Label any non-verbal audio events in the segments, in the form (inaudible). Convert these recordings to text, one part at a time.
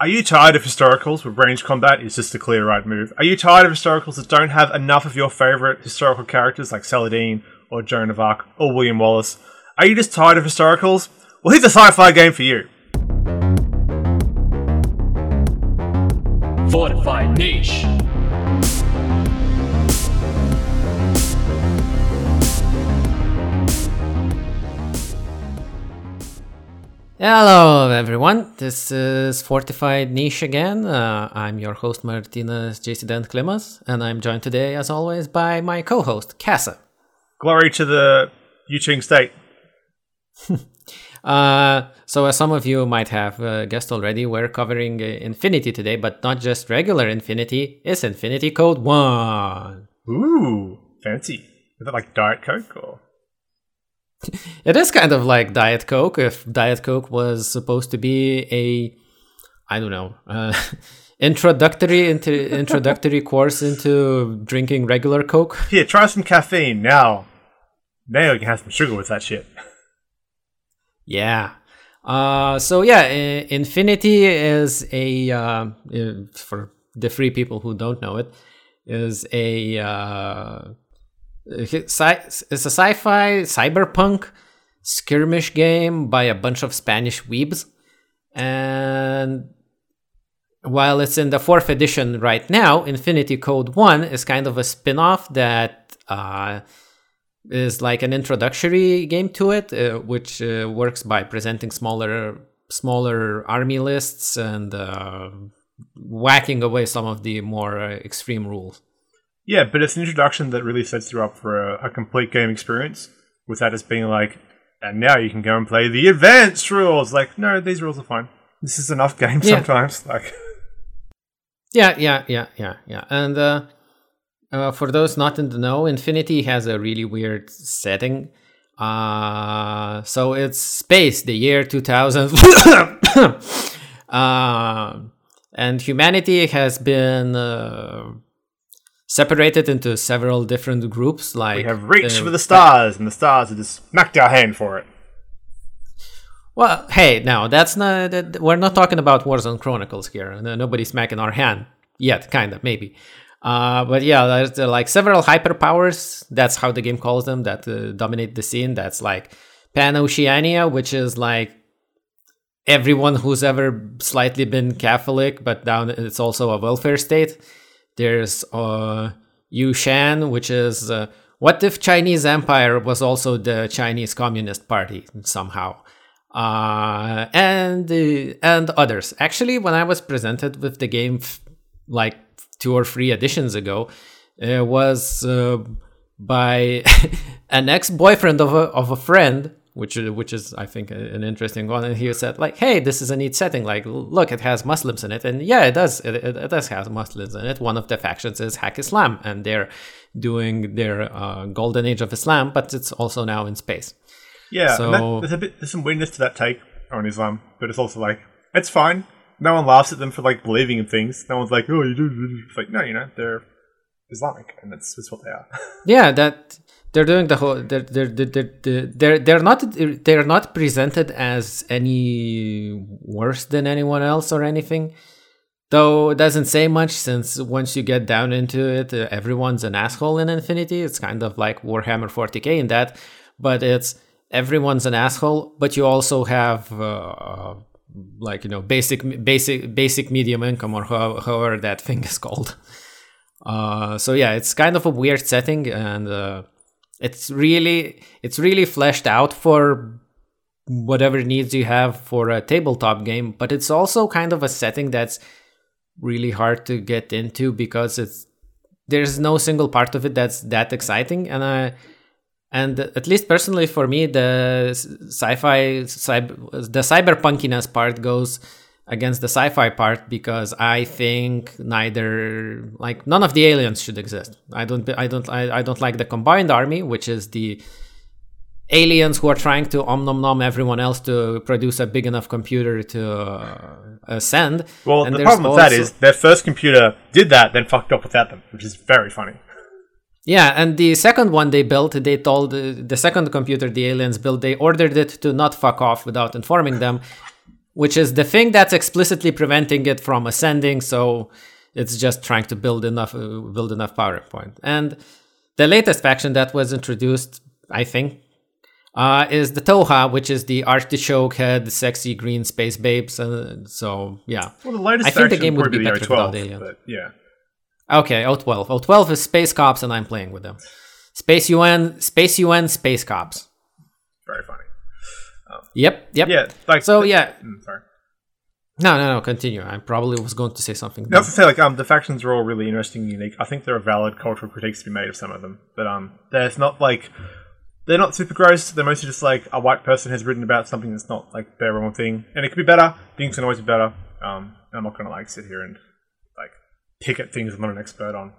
Are you tired of historicals where range combat is just a clear right move? Are you tired of historicals that don't have enough of your favourite historical characters like Saladin or Joan of Arc or William Wallace? Are you just tired of historicals? Well, here's a sci-fi game for you. Fortified niche. Hello, everyone. This is Fortified Niche again. Uh, I'm your host, Martinez JC Klimas, and I'm joined today, as always, by my co host, Kassa. Glory to the Yu Jing state. (laughs) uh, so, as some of you might have uh, guessed already, we're covering uh, Infinity today, but not just regular Infinity, it's Infinity Code 1. Ooh, fancy. Is it like Diet Coke or? (laughs) it is kind of like Diet Coke. If Diet Coke was supposed to be a, I don't know, uh, (laughs) introductory into (laughs) introductory course into drinking regular Coke. Here, try some caffeine now. Now you can have some sugar with that shit. Yeah. Uh, so yeah, Infinity is a uh, for the free people who don't know it is a uh, it's a sci-fi cyberpunk skirmish game by a bunch of Spanish weebs, and while it's in the fourth edition right now, Infinity Code One is kind of a spin-off that uh, is like an introductory game to it, uh, which uh, works by presenting smaller smaller army lists and uh, whacking away some of the more uh, extreme rules. Yeah, but it's an introduction that really sets you up for a, a complete game experience without us being like, and now you can go and play the advanced rules. Like, no, these rules are fine. This is enough game yeah. sometimes. (laughs) Like, yeah, yeah, yeah, yeah, yeah. And uh, uh, for those not in the know, Infinity has a really weird setting. Uh, so it's space, the year 2000. (coughs) uh, and humanity has been uh, separated into several different groups. Like we have reached uh, for the stars, and the stars have just smacked our hand for it. Well, hey, now that's not. That, we're not talking about Warzone Chronicles here. Nobody's smacking our hand yet, kind of, maybe. Uh, but yeah, there's uh, like several hyperpowers. That's how the game calls them that uh, dominate the scene. That's like Pan Oceania, which is like everyone who's ever slightly been Catholic, but down it's also a welfare state. There's uh, Yushan, which is uh, what if Chinese Empire was also the Chinese Communist Party somehow, uh, and uh, and others. Actually, when I was presented with the game f- like two or three editions ago, it was uh, by (laughs) an ex-boyfriend of a of a friend which which is I think an interesting one. And he said like, "Hey, this is a neat setting. Like, look, it has Muslims in it, and yeah, it does. It, it, it does have Muslims in it. One of the factions is Haqqislam, and they're doing their uh, golden age of Islam, but it's also now in space. Yeah, so that, there's a bit there's some weirdness to that take on Islam, but it's also like it's fine. No one laughs at them for like believing in things. No one's like, "Oh, you do." It's like, no, you know, they're Islamic, and that's, that's what they are. (laughs) yeah, that they're doing the whole they're they're they're they're, they're not they're not presented as any worse than anyone else or anything. Though it doesn't say much since once you get down into it uh, everyone's an asshole in infinity. It's kind of like warhammer 40k in that but it's everyone's an asshole but you also have uh, like you know basic basic basic medium income or however, however that thing is called. Uh, so yeah it's kind of a weird setting and uh, it's really it's really fleshed out for whatever needs you have for a tabletop game, but it's also kind of a setting that's really hard to get into because it's there's no single part of it that's that exciting. And I and at least personally for me the sci-fi cyber, the cyberpunkiness part goes against the sci-fi part because I think neither like none of the aliens should exist. I don't I don't I, I don't like the combined army, which is the aliens who are trying to om nom nom everyone else to produce a big enough computer to uh, ascend. Well, and the problem with that is their first computer did that, then fucked up without them, which is very funny. Yeah, and the second one they built, they told uh, the second computer the aliens built, they ordered it to not fuck off without informing them which is the thing that's explicitly preventing it from ascending. So it's just trying to build enough uh, build enough power point. And the latest faction that was introduced, I think, uh, is the Tohaa, which is the artichoke head, sexy green space babes. Uh, so yeah, Well, the latest I think the game would be better without O12, aliens. yeah. Okay, O12. O12 is Space Cops, and I'm playing with them. Space UN, Space UN, Space Cops. Yep, yep. Yeah, like So the- yeah, Mm, sorry. no, no, no. Continue. I probably was going to say something. I have to say, like, um, the factions are all really interesting and unique. I think there are valid cultural critiques to be made of some of them, but um, there's not like they're not super gross. They're mostly just like a white person has written about something that's not like their own thing, and it could be better. Things can always be better. Um, I'm not gonna like sit here and like pick at things I'm not an expert on.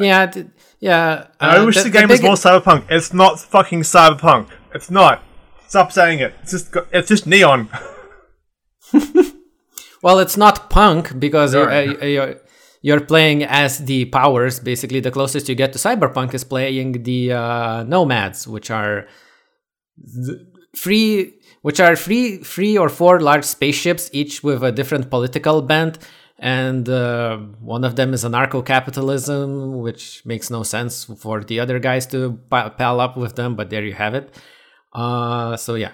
yeah, th- yeah. I uh, wish the, game big- was more cyberpunk. It's not fucking cyberpunk. It's not. Stop saying it. It's just it's just neon. (laughs) Well, it's not punk because you're, Right. uh, you're you're playing as the powers. Basically, the closest you get to cyberpunk is playing the uh, nomads, which are free, which are free, three or four large spaceships, each with a different political bent. And uh, one of them is anarcho-capitalism, which makes no sense for the other guys to pal up with them. But there you have it. Uh, so yeah,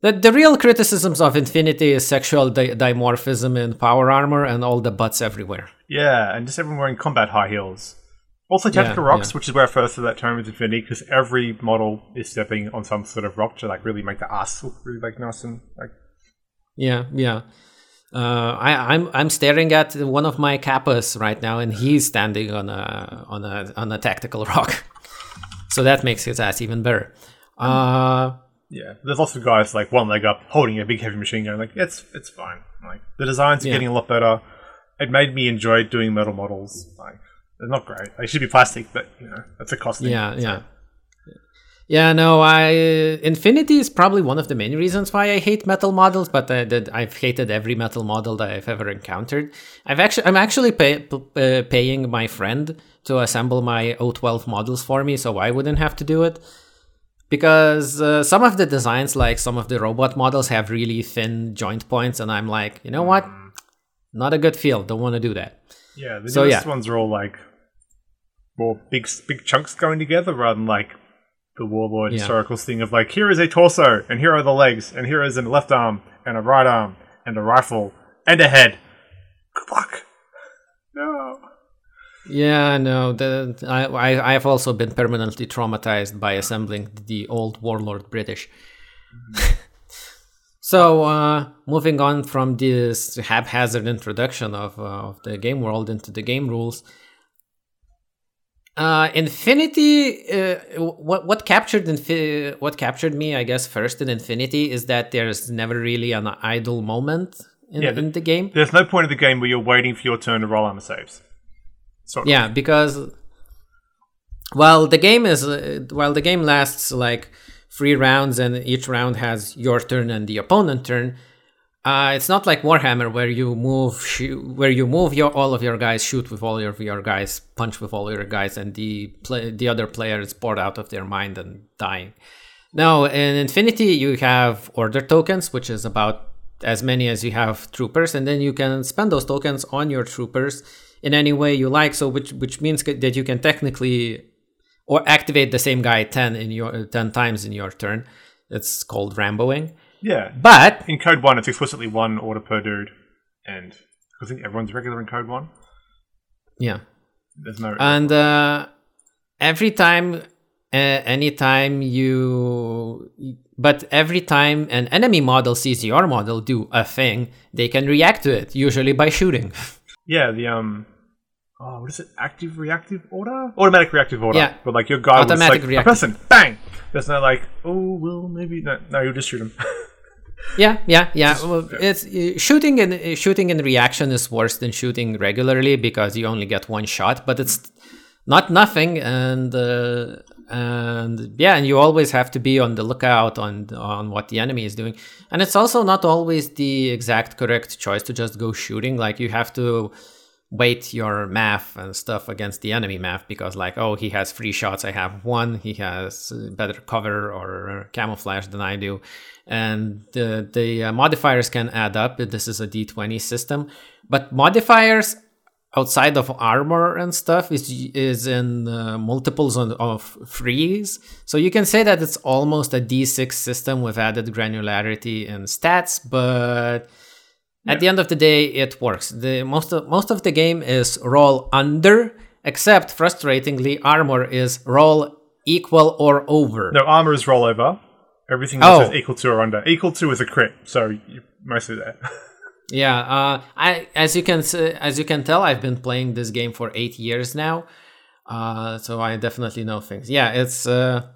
the, the real criticisms of Infinity is sexual di- dimorphism in power armor and all the butts everywhere. Yeah, and just everyone wearing combat high heels. Also, tactical Yeah, rocks, yeah. which is where I first saw that term with Infinity, because every model is stepping on some sort of rock to like really make the ass look really like nice and like. Yeah, yeah. Uh, I, I'm I'm staring at one of my kappas right now, and he's standing on a on a on a tactical (laughs) rock. so that makes his ass even better. Uh, Yeah, there's lots of guys like one leg up, holding a big heavy machine gun. Like it's it's fine. Like the designs are Yeah. getting a lot better. It made me enjoy doing metal models. Like they're not great. They should be plastic, but you know that's a cost. thing. yeah, yeah. Yeah, no, I Infinity is probably one of the main reasons why I hate metal models, but uh, that I've hated every metal model that I've ever encountered. I've actually, I'm actually pay, p- uh, paying my friend to assemble my O12 models for me, so I wouldn't have to do it. Because uh, some of the designs, like some of the robot models, have really thin joint points, and I'm like, you know what? Not a good feel. Don't want to do that. Yeah, the So, newest yeah. ones are all like more big big chunks going together rather than like the warlord Yeah. historicals thing of like here is a torso and here are the legs and here is a left arm and a right arm and a rifle and a head. Good luck. No. Yeah, no, the, I, I, I've also been permanently traumatized by assembling the old warlord British. (laughs) so, uh, moving on from this haphazard introduction of, uh, of the game world into the game rules, uh, Infinity. Uh, what what captured Infi- what captured me, I guess, first in Infinity is that there's never really an idle moment in, Yeah, the- in the game. There's no point in the game where you're waiting for your turn to roll armor saves. Sort. Yeah, because while the game is uh, while the game lasts like three rounds and each round has your turn and the opponent turn, uh, it's not like Warhammer where you move where you move your all of your guys, shoot with all of your guys, punch with all your guys, and the play, the other player is bored out of their mind and dying. Now in Infinity you have order tokens, which is about as many as you have troopers, and then you can spend those tokens on your troopers in any way you like. So which which means that you can technically or activate the same guy ten in your ten times in your turn. It's called Ramboing. Yeah. But In Code 1, it's explicitly one order per dude. And I think everyone's regular in Code 1. yeah, There's no. and uh, every time, uh, anytime you, but every time an enemy model sees your model do a thing, they can react to it, usually by shooting. (laughs) Yeah, the um, oh, what is it? Active reactive order, automatic reactive order. Yeah. but like your guy was like reactive. a person, bang. There's no like, oh, well, maybe no, no, you'll just shoot him. (laughs) Yeah, yeah, yeah. Well, it's uh, shooting and uh, shooting in reaction is worse than shooting regularly because you only get one shot, but it's not nothing, and uh, and yeah, and you always have to be on the lookout on on what the enemy is doing, and it's also not always the exact correct choice to just go shooting. Like you have to weight your math and stuff against the enemy math because like oh he has three shots i have one. He has better cover or camouflage than i do. And the, the uh, modifiers can add up. This is a d20 system. But modifiers outside of armor and stuff is is in uh, multiples of, of threes so you can say that it's almost a d6 system with added granularity and stats but at the end of the day, it works. The most of, most of the game is roll under, except frustratingly, armor is roll equal or over. No, armor is roll over. Everything else oh. is equal to or under. Equal to is a crit, so you're mostly (laughs) there. Yeah, uh, I as you can as you can tell, I've been playing this game for eight years now, uh, so I definitely know things. Yeah, it's uh,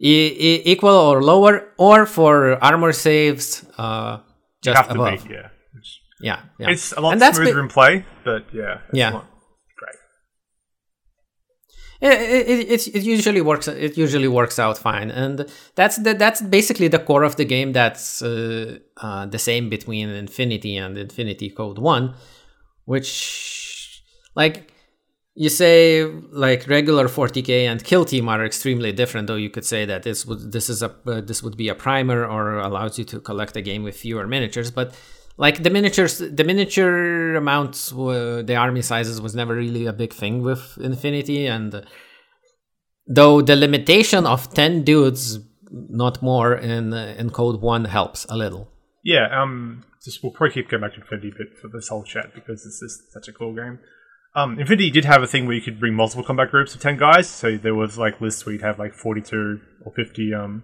e- e- equal or lower, or for armor saves, uh, just above. Be, yeah. Yeah, yeah. It's a lot and smoother be- in play, but yeah, yeah. great. It, it, it, usually works. It usually works out fine, and that's the, that's basically the core of the game. That's uh, uh, the same between Infinity and Infinity Code One, which like you say like regular 40k and kill team are extremely different though you could say that this would this is a uh, this would be a primer or allows you to collect a game with fewer miniatures but like the miniatures the miniature amounts were, the army sizes was never really a big thing with infinity and though the limitation of 10 dudes not more in in code 1 helps a little yeah um just we'll probably keep going back to infinity bit for this whole chat because it's is such a cool game um, Infinity did have a thing where you could bring multiple combat groups of 10 guys. So there was like lists where you'd have like 42 or 50 um,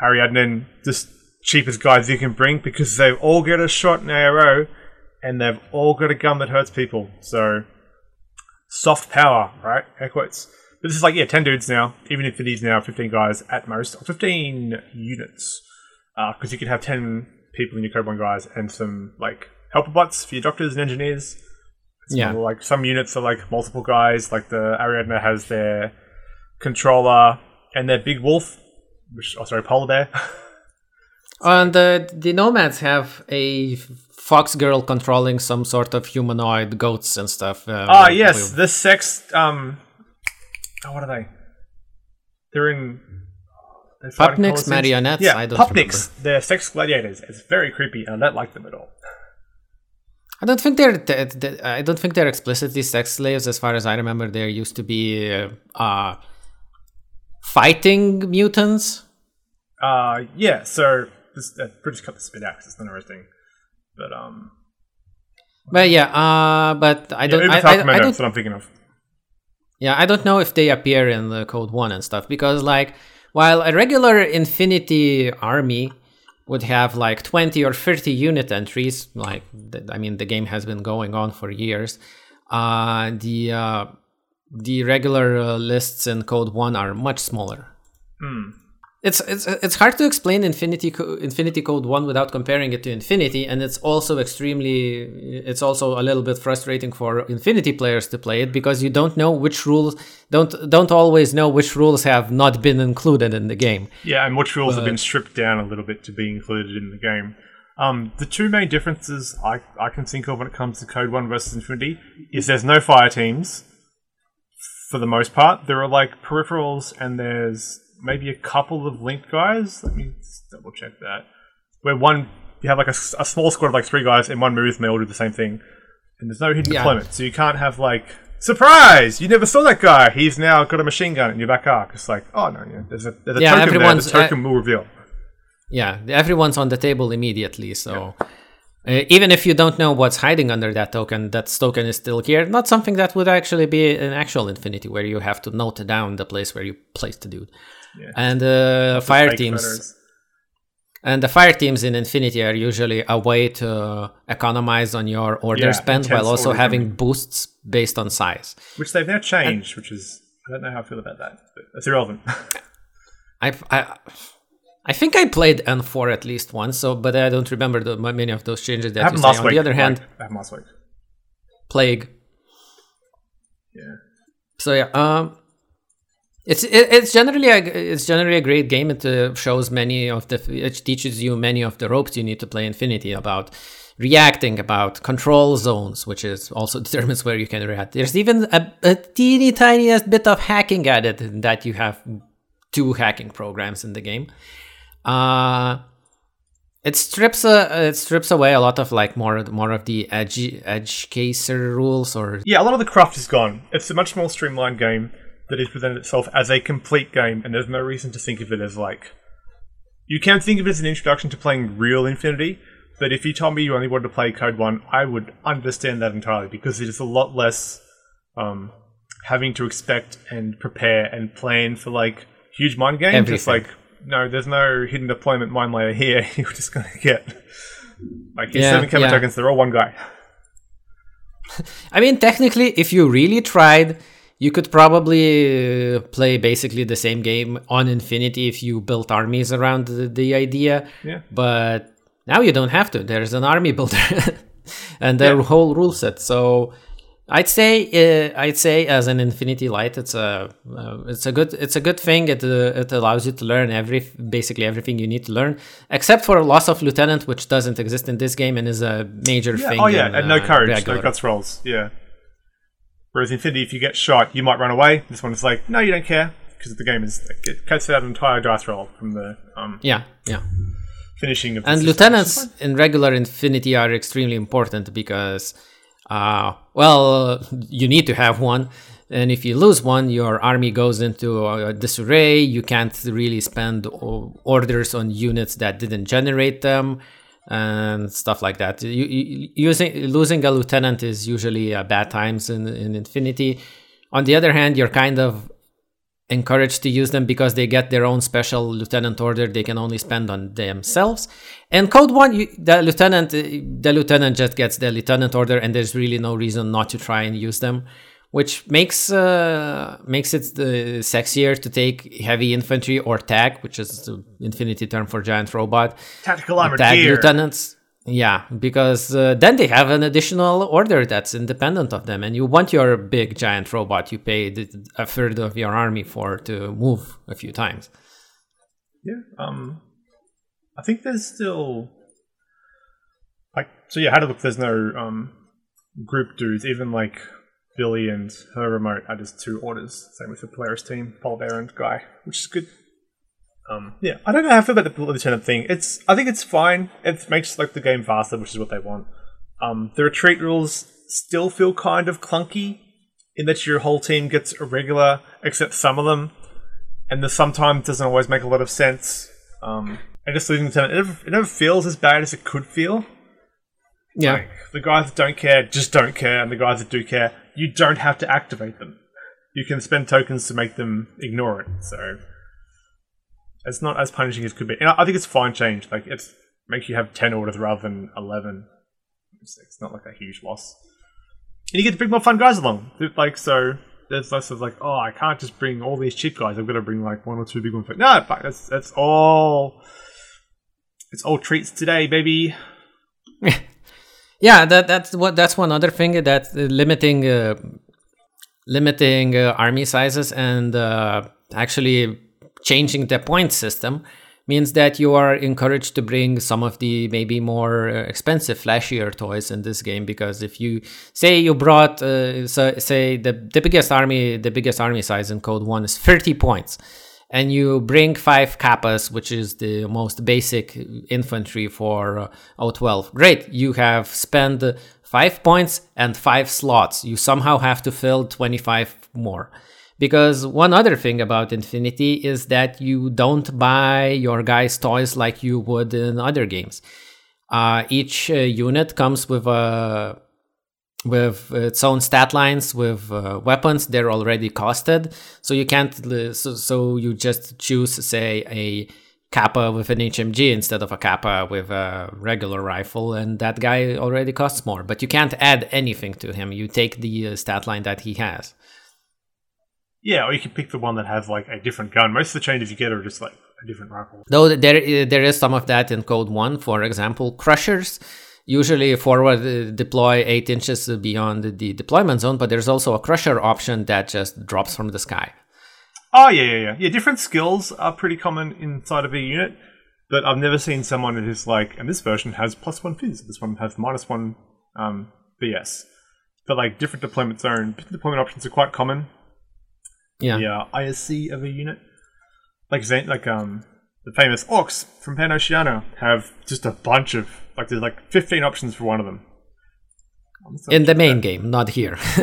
Ariadna just cheapest guys you can bring because they've all get a shot in ARO and they've all got a gun that hurts people. So soft power, right? Air quotes. But this is like, yeah, 10 dudes now, even if it is now 15 guys at most, or 15 units. Because uh, you could have 10 people in your Code 1 guys and some like helper bots for your doctors and engineers. It's yeah. More, like some units are like multiple guys, like the Ariadna has their controller and their big wolf, which, oh, sorry, polar bear. (laughs) And the the nomads have a fox girl controlling some sort of humanoid goats and stuff. Uh, ah, yes, the sex. Um, oh, what are they? They're in. Pupniks, marionettes. Yeah, I don't Pupniks. Remember. They're sex gladiators. It's very creepy, and I don't like them at all. I don't think they're. I don't think they're explicitly sex slaves, as far as I remember. There used to be uh, uh fighting mutants. Uh, yeah. So this, uh, just cut the spit out because it's not interesting. But um. But yeah, uh, but I don't. Yeah, I, I, I, don't what I'm thinking of. Yeah, I don't know if they appear in the Code One and stuff because, like, while a regular Infinity army would have like 20 or 30 unit entries, like, I mean, the game has been going on for years. Uh, the uh, the regular uh, lists in Code One are much smaller. Hmm it's it's it's hard to explain Infinity Co- Infinity Code One without comparing it to Infinity, and it's also extremely it's also a little bit frustrating for Infinity players to play it because you don't know which rules don't don't always know which rules have not been included in the game. Yeah, and which rules but, have been stripped down a little bit to be included in the game. Um, the two main differences I, I can think of when it comes to Code One versus Infinity is there's no fire teams for the most part. There are like peripherals and there's maybe a couple of linked guys. Let me double check that. Where one you have like a, a, small squad of like three guys and one moves and they all do the same thing, and there's no hidden yeah. deployment, so you can't have like surprise. You never saw that guy. He's now got a machine gun in your back arc. It's like oh no, yeah, there's a there's a yeah, token everyone's, there. The token uh, will reveal. Yeah, everyone's on the table immediately. So. Yeah. Uh, even if you don't know what's hiding under that token, that token is still here. Not something that would actually be an actual Infinity, where you have to note down the place where you placed the dude. Yeah. And uh, fire teams. And the fire teams in Infinity are usually a way to economize on your order yeah, spend while also having boosts based on size. Which they've now changed, and, which is I don't know how I feel about that, but that's irrelevant. (laughs) I, I I think I played N4 at least once, so but I don't remember the, many of those changes that you say. On week. the other hand, I have last week. Plague. Yeah. So yeah, um, it's it, it's generally a it's generally a great game. It uh, shows many of the it teaches you many of the ropes you need to play Infinity about reacting about control zones, which is also (laughs) determines where you can react. There's even a, a teeny tiniest bit of hacking added that you have two hacking programs in the game. Uh, it strips uh, it strips away a lot of like more more of the edge edge caser rules or Yeah, a lot of the craft is gone. It's a much more streamlined game that has presented itself as a complete game, and there's no reason to think of it as like. You can think of it as an introduction to playing real Infinity, but if you told me you only wanted to play Code 1, I would understand that entirely because it is a lot less um, having to expect and prepare and plan for like huge mind games. It's Everything. like, no, there's no hidden deployment mind layer here. (laughs) You're just going to get. Like, Yeah, seven camera yeah. tokens, they're all one guy. (laughs) I mean, technically, if you really tried, you could probably uh, play basically the same game on Infinity if you built armies around the, the idea. Yeah. But now you don't have to. There's an army (laughs) builder and their Yeah. whole rule set. So I'd say, uh, I'd say, as an Infinity Light, it's a, uh, it's a good, it's a good thing. It, uh, it allows you to learn every, basically everything you need to learn, except for loss of lieutenant, which doesn't exist in this game and is a major Yeah. thing. Oh yeah, in, and no uh, courage, regular. no guts rolls. Yeah. Whereas Infinity, if you get shot, you might run away. This one is like, no, you don't care because the game is like, it cuts out an entire dice roll from the um, Yeah, yeah. finishing of the And lieutenants in regular Infinity are extremely important because, uh, well, you need to have one. And if you lose one, your army goes into uh, disarray. You can't really spend orders on units that didn't generate them and stuff like that. You, you, using losing a lieutenant is usually bad times in, in Infinity. On the other hand, you're kind of encouraged to use them because they get their own special lieutenant order they can only spend on themselves and code one you, the lieutenant the lieutenant just gets the lieutenant order and there's really no reason not to try and use them which makes uh, makes it the sexier to take heavy infantry or tag which is the infinity term for giant robot tactical armored tag gear. lieutenants yeah because uh, then they have an additional order that's independent of them and you want your big giant robot you paid a third of your army for to move a few times Yeah. Um, I think there's still like so. Yeah, how to look? There's no um group dudes. Even like Billy and her remote are just two orders. Same with the Polaris team, Polar Bear and Guy, which is good. Um, yeah, I don't know how I feel about the lieutenant thing. It's I think it's fine. It makes like the game faster, which is what they want. Um, the retreat rules still feel kind of clunky in that your whole team gets irregular, except some of them and the sometimes doesn't always make a lot of sense. Um, and just losing lieutenant, it never, it never feels as bad as it could feel. yeah Like the guys that don't care just don't care, and the guys that do care, you don't have to activate them. You can spend tokens to make them ignore it. So it's not as punishing as could be. And I think it's fine change. Like it makes you have ten orders rather than eleven. It's, not like a huge loss. And you get to bring more fun guys along. Like so, there's less of like, oh, I can't just bring all these cheap guys. I've got to bring like one or two big ones. No, fuck, that's that's all. It's all treats today, baby. (laughs) yeah that that's what that's one other thing that limiting uh, limiting uh, army sizes and uh, actually changing the point system means that you are encouraged to bring some of the maybe more uh, expensive flashier toys in this game because if you say you brought uh, so, say the, the biggest army the biggest army size in code 1 is 30 points and you bring five kappas, which is the most basic infantry for uh, O12. Great, you have spent five points and five slots. You somehow have to fill 25 more. Because one other thing about Infinity is that you don't buy your guys' toys like you would in other games. Uh, each uh, unit comes with a with its own stat lines with uh, weapons they're already costed so you can't so, so you just choose say a kappa with an hmg instead of a kappa with a regular rifle and that guy already costs more but you can't add anything to him you take the uh, stat line that he has Yeah, or you can pick the one that has like a different gun. Most of the changes you get are just like a different rifle. Though there there is some of that in Code One. For example, crushers usually forward uh, deploy eight inches beyond the deployment zone, but there's also a crusher option that just drops from the sky. Oh yeah, yeah, yeah. Yeah, different skills are pretty common inside of a unit. But I've never seen someone who's like, and this version has plus one phys, this one has minus one um, BS. But like different deployment zone, different deployment options are quite common. Yeah. The uh, ISC of a unit, like like um the famous orcs from Pan have just a bunch of like there's like 15 options for one of them. In the main check game, not here. (laughs)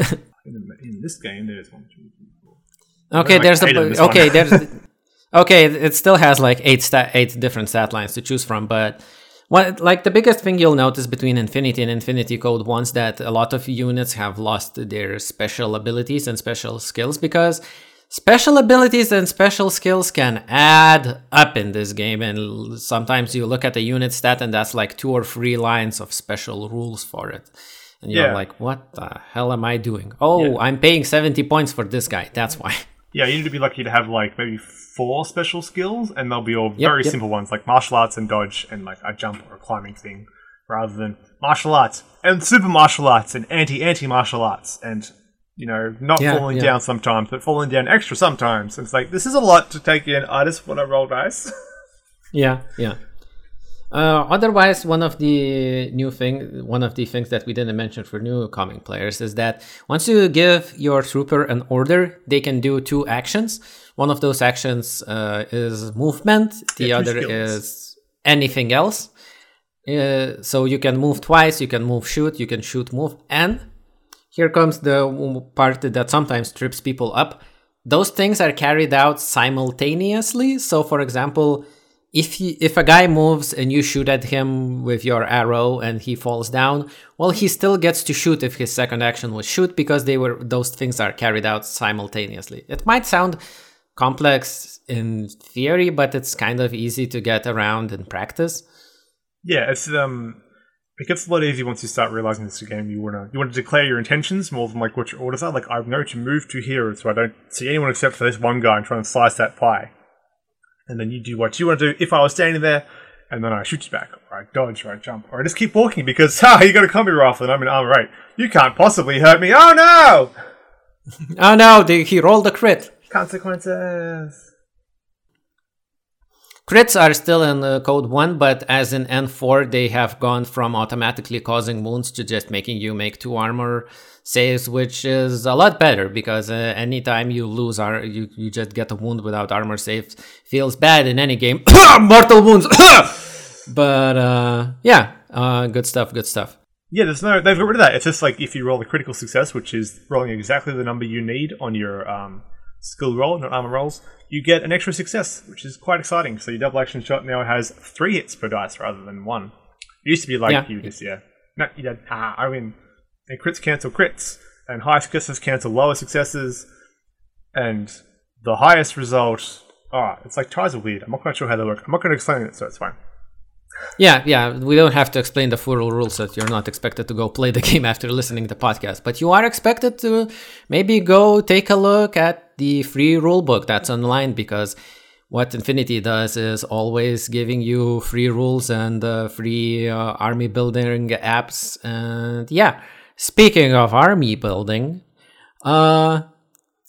in, the- in this game, there's one, two, three, four. okay, like there's eight in a this okay, one. there's (laughs) okay. It still has like eight stat eight different stat lines to choose from, but what like the biggest thing you'll notice between Infinity and Infinity Code one's that a lot of units have lost their special abilities and special skills because special abilities and special skills can add up in this game and sometimes you look at the unit stat and that's like two or three lines of special rules for it and you're Yeah. like what the hell am i doing oh Yeah. i'm paying 70 points for this guy that's why Yeah, you need to be lucky to have like maybe four special skills, and they'll be all Yep, very yep. simple ones like martial arts and dodge, and like a jump or a climbing thing, rather than martial arts and super martial arts and anti anti martial arts, and you know not Yeah, falling yeah. down sometimes, but falling down extra sometimes. It's like this is a lot to take in. I just want to roll dice. (laughs) Yeah, yeah. Uh, otherwise, one of the new thing, one of the things that we didn't mention for new coming players is that once you give your trooper an order, they can do two actions. One of those actions uh, is movement. The Yeah, other skills. is anything else. Uh, so you can move twice. You can move, shoot. You can shoot, move, and here comes the part that sometimes trips people up. Those things are carried out simultaneously. So, for example, if he, if a guy moves and you shoot at him with your ARO and he falls down, well, he still gets to shoot if his second action was shoot because they were those things are carried out simultaneously. It might sound complex in theory, but it's kind of easy to get around in practice. yeah, it's um. It gets a lot easier once you start realizing this is a game. You wanna you want to declare your intentions more than like what your orders are. Like I'm going to move to here, so I don't see anyone except for this one guy and try and slice that pie. And then you do what you want to do. If I was standing there, and then I shoot you back, or I dodge, or I jump, or I just keep walking because (laughs) ha, you got a combi rifle and I'm in armor eight. You can't possibly hurt me. Oh no! (laughs) Oh no, the, he rolled a crit. Consequences. Crits are still in uh, code 1, but as in N4, they have gone from automatically causing wounds to just making you make two armor saves, which is a lot better because uh, anytime you lose, ar- you, you just get a wound without armor saves. Feels bad in any game. (coughs) Mortal wounds! (coughs) but uh, yeah, uh, good stuff, good stuff. Yeah, there's no. They've got rid of that. It's just like if you roll a critical success, which is rolling exactly the number you need on your um, skill roll, not armor rolls, you get an extra success, which is quite exciting. So your double action shot now has three hits per dice rather than one. It used to be like Yeah. you just yeah, no, you had, ah, I mean, and crits cancel crits, and high successes cancel lower successes, and the highest result. Ah, it's like ties are weird. I'm not quite sure how they work. I'm not going to explain it, so it's fine. Yeah, yeah, we don't have to explain the full rules that you're not expected to go play the (laughs) game after listening to the podcast, but you are expected to maybe go take a look at the free rulebook that's online because what Infinity does is always giving you free rules and uh, free uh, army building apps. And yeah, speaking of army building, uh,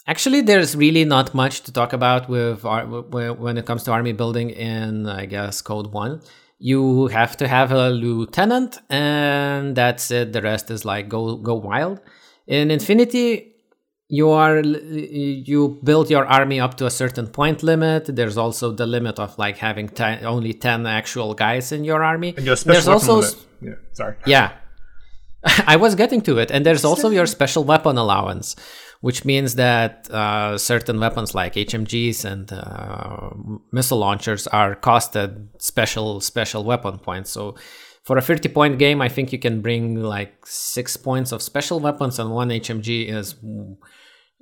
Actually, there's really not much to talk about with ar- when when it comes to army building in, I guess, Code One. You have to have a lieutenant, and that's it. The rest is like go go wild. In Infinity, you are you build your army up to a certain point limit. There's also the limit of like having ten, only ten actual guys in your army. And your special There's weapon also limit. yeah, sorry. yeah. (laughs) I was getting to it. And there's also your (laughs) special weapon allowance, which means that uh, certain weapons like HMGs and uh, missile launchers are costed special special weapon points. So for a 50 point game, I think you can bring like six points of special weapons, and one HMG is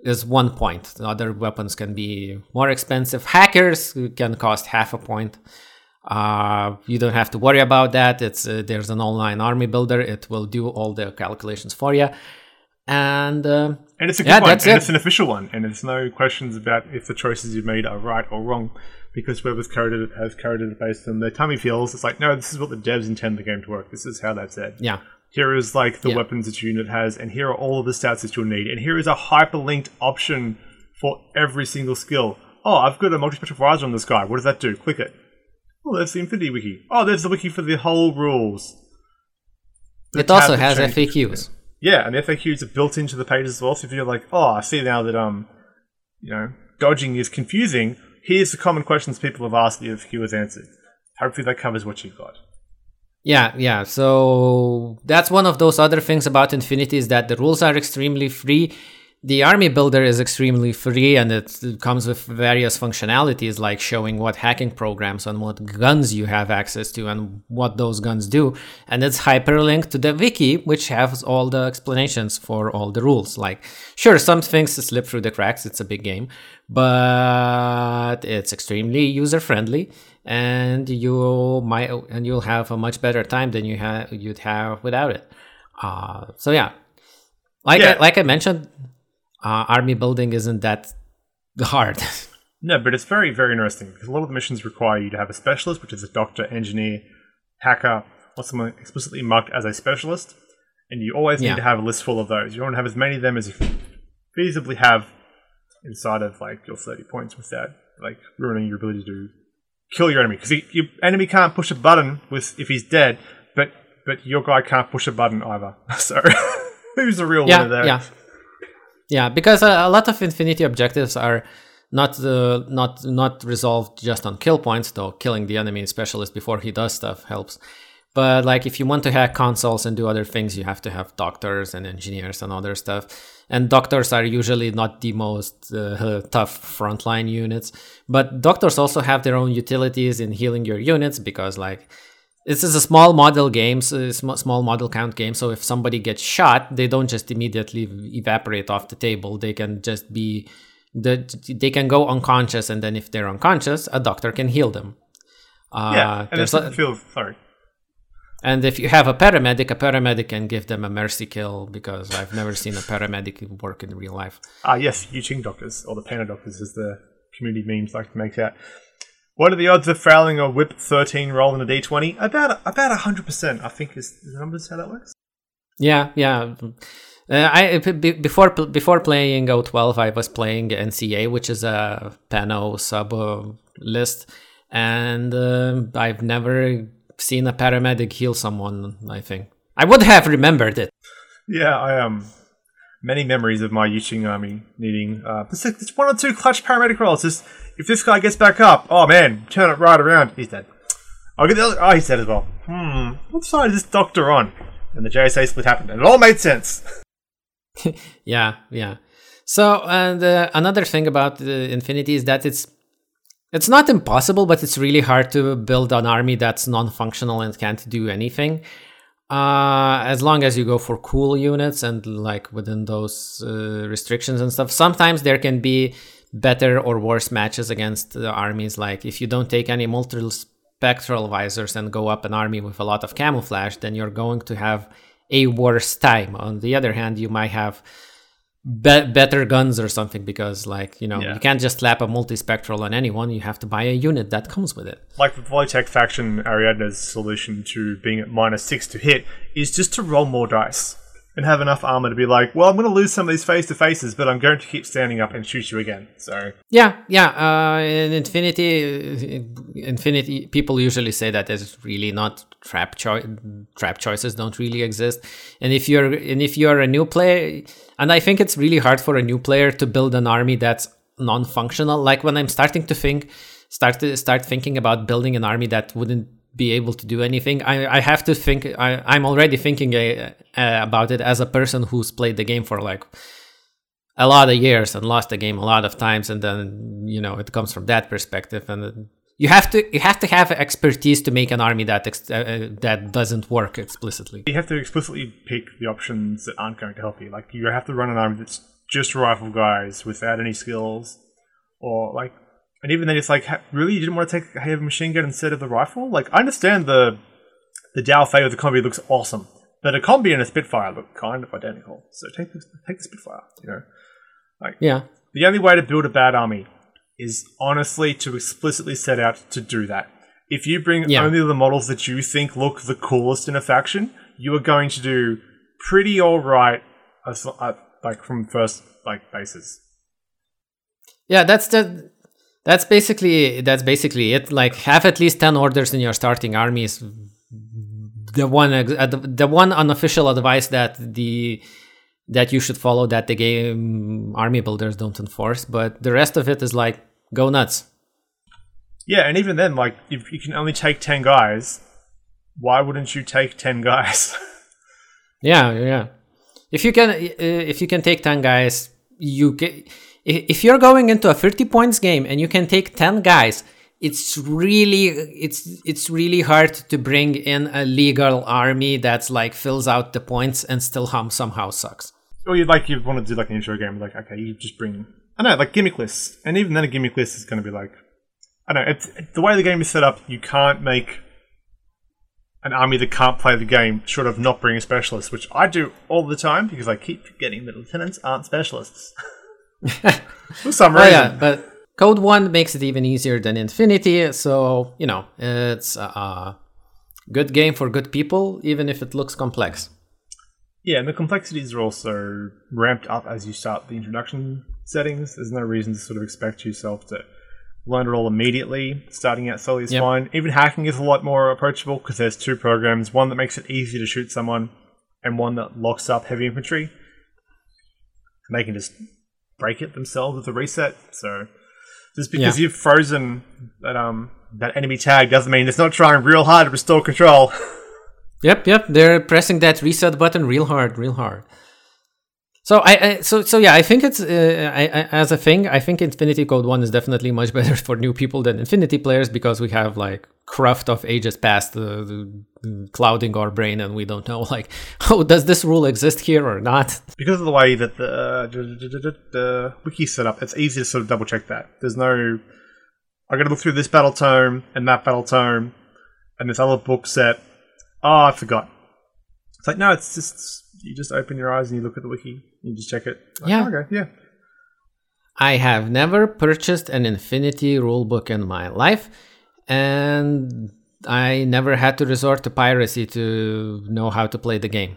is one point. The other weapons can be more expensive. Hackers can cost half a point. Uh, you don't have to worry about that. It's uh, there's an online army builder. It will do all the calculations for you. And uh, And it's a good Yeah, one, that's and it. it's an official one, and there's no questions about if the choices you've made are right or wrong, because whoever's coded it has coded it based on their tummy feels. It's like, no, this is what the devs intend the game to work. This is how they've said. yeah, Here is like the Yeah. weapons that your unit has, and here are all of the stats that you'll need, and here is a hyperlinked option for every single skill. Oh, I've got a multi-special visor on this guy. What does that do? Click it. Oh, there's the Infinity Wiki. Oh, there's the wiki for the whole rules. The it also has. FAQs. Yeah, and FAQs are built into the pages as well. So if you're like, oh, I see now that um, you know, dodging is confusing. Here's the common questions people have asked the FAQ has answered. Hopefully, that covers what you've got. Yeah, yeah. So that's one of those other things about Infinity is that the rules are extremely free. The army builder is extremely free and it comes with various functionalities like showing what hacking programs and what guns you have access to and what those guns do. And it's hyperlinked to the wiki, which has all the explanations for all the rules. Like, sure, some things slip through the cracks. It's a big game, but it's extremely user friendly and you might and you'll have a much better time than you have you'd have without it. Uh, so yeah, like Yeah. I, like I mentioned, uh, army building isn't that hard. (laughs) No, but it's very, very interesting because a lot of the missions require you to have a specialist, which is a doctor, engineer, hacker, or someone explicitly marked as a specialist. And you always Yeah. need to have a list full of those. You don't want to have as many of them as you feasibly have inside of like your 30 points without like ruining your ability to kill your enemy. Because your enemy can't push a button with if he's dead, but but your guy can't push a button either. (laughs) So (laughs) who's the real yeah, winner there? yeah, yeah. Because a, a lot of Infinity objectives are not uh, not not resolved just on kill points, though killing the enemy specialist before he does stuff helps. But like if you want to hack consoles and do other things, you have to have doctors and engineers and other stuff. And doctors are usually not the most uh, (laughs) tough frontline units. But doctors also have their own utilities in healing your units because like this is a small model game, so sm- small model count game. So if somebody gets shot, they don't just immediately evaporate off the table. They can just be the they can go unconscious, and then if they're unconscious, a doctor can heal them. Uh, Yeah, and there's a- feel sorry. and if you have a paramedic, a paramedic can give them a mercy kill because I've never seen a paramedic work in real life. Ah, yes, Yu Jing doctors, or the Panda doctors, as the community memes like to make out. What are the odds of fouling a WIP 13 roll in a d20? About about 100%, I think, is the numbers how that works. Yeah, yeah. Uh, I b- b- before before playing O12, I was playing NCA, which is a Pano sub uh, list, and uh, I've never seen a paramedic heal someone. I think I would have remembered it. Yeah, I um many memories of my Yu Jing army needing uh just one or two clutch paramedic rolls. Just if this guy gets back up, oh man, turn it right around, he's dead. I'll get the other. Oh, he's dead as well. Hmm, what side is this doctor on? And the JSA split happened, and it all made sense. (laughs) Yeah, yeah. So, and uh, another thing about uh, Infinity is that it's it's not impossible, but it's really hard to build an army that's non-functional and can't do anything. Uh, as long as you go for cool units and like within those uh, restrictions and stuff. Sometimes there can be better or worse matches against the armies. Like if you don't take any multiple spectral visors and go up an army with a lot of camouflage, then you're going to have a worse time. On the other hand, you might have be- better guns or something because, like, you know, Yeah. you can't just slap a multispectral on anyone. You have to buy a unit that comes with it. like the Volytech faction, Ariadna's solution to being at minus six to hit is just to roll more dice and have enough armor to be like, well, I'm going to lose some of these face to faces, but I'm going to keep standing up and shoot you again. So Yeah, yeah. Uh, in Infinity, uh, Infinity, people usually say that there's really not trap choice. Trap choices don't really exist. And if you're and if you're a new player, and I think it's really hard for a new player to build an army that's non-functional. Like when I'm starting to think, start to start thinking about building an army that wouldn't be able to do anything. I, I have to think. I, I'm already thinking uh, uh, about it as a person who's played the game for like a lot of years and lost the game a lot of times and then you know it comes from that perspective and you have to you have to have expertise to make an army that ex- uh, uh, that doesn't work explicitly you have to explicitly pick the options that aren't going to help you. Like you have to run an army that's just rifle guys without any skills, or like, and even then it's like, really, you didn't want to take a heavy machine gun instead of the rifle? Like, I understand the the Dow Fei with the combi looks awesome, but a combi and a Spitfire look kind of identical. So take the take the Spitfire. You know, Like, yeah the only way to build a bad army is honestly to explicitly set out to do that. If you bring Yeah. only the models that you think look the coolest in a faction, you are going to do pretty all right, as, uh, like from first like bases. yeah that's the That's basically that's basically it. Like have at least ten orders in your starting army is the one uh, the, the one unofficial advice that the that you should follow that the game army builders don't enforce. But the rest of it is like go nuts. Yeah, and even then, like if you can only take ten guys, why wouldn't you take ten guys? (laughs) yeah, yeah. If you can, uh, if you can take ten guys, you get if you're going into a 30 points game and you can take 10 guys it's really it's it's really hard to bring in a legal army that's like fills out the points and still hum somehow sucks. Or you'd like you want to do like an intro game like okay you just bring i know like gimmick lists and even then a gimmick list is going to be like i know it's the way the game is set up you can't make an army that can't play the game short of not bringing specialists which i do all the time because i keep forgetting that lieutenants aren't specialists (laughs) For some reason. Oh, yeah, but Code 1 makes it even easier than Infinity, so, you know, it's a good game for good people, even if it looks complex. Yeah, and the complexities are also ramped up as you start the introduction settings. There's no reason to sort of expect yourself to learn it all immediately. Starting out slowly is yep. fine. Even hacking is a lot more approachable because there's two programs one that makes it easy to shoot someone, and one that locks up heavy infantry. And they can just break it themselves with a reset. So just because yeah. you've frozen that um that enemy tag doesn't mean it's not trying real hard to restore control. (laughs) yep, yep. They're pressing that reset button real hard, real hard. So I, I, so so yeah, I think it's uh, I, I, as a thing. I think Infinity Code One is definitely much (laughs) better for new people than Infinity players because we have like craft of ages past the, clouding our brain and we don't know (laughs) like oh does this rule exist here or not? (laughs) Because of the way that the, uh, wiki set up it's easy to sort of double check that. There's no i gotta look through this battle tome and that battle tome and this other book set. Oh i forgot. It's like no it's just you just open your eyes and you look at the wiki you just check it like, yeah oh, okay yeah i have never purchased an infinity rulebook in my life and I never had to resort to piracy to know how to play the game.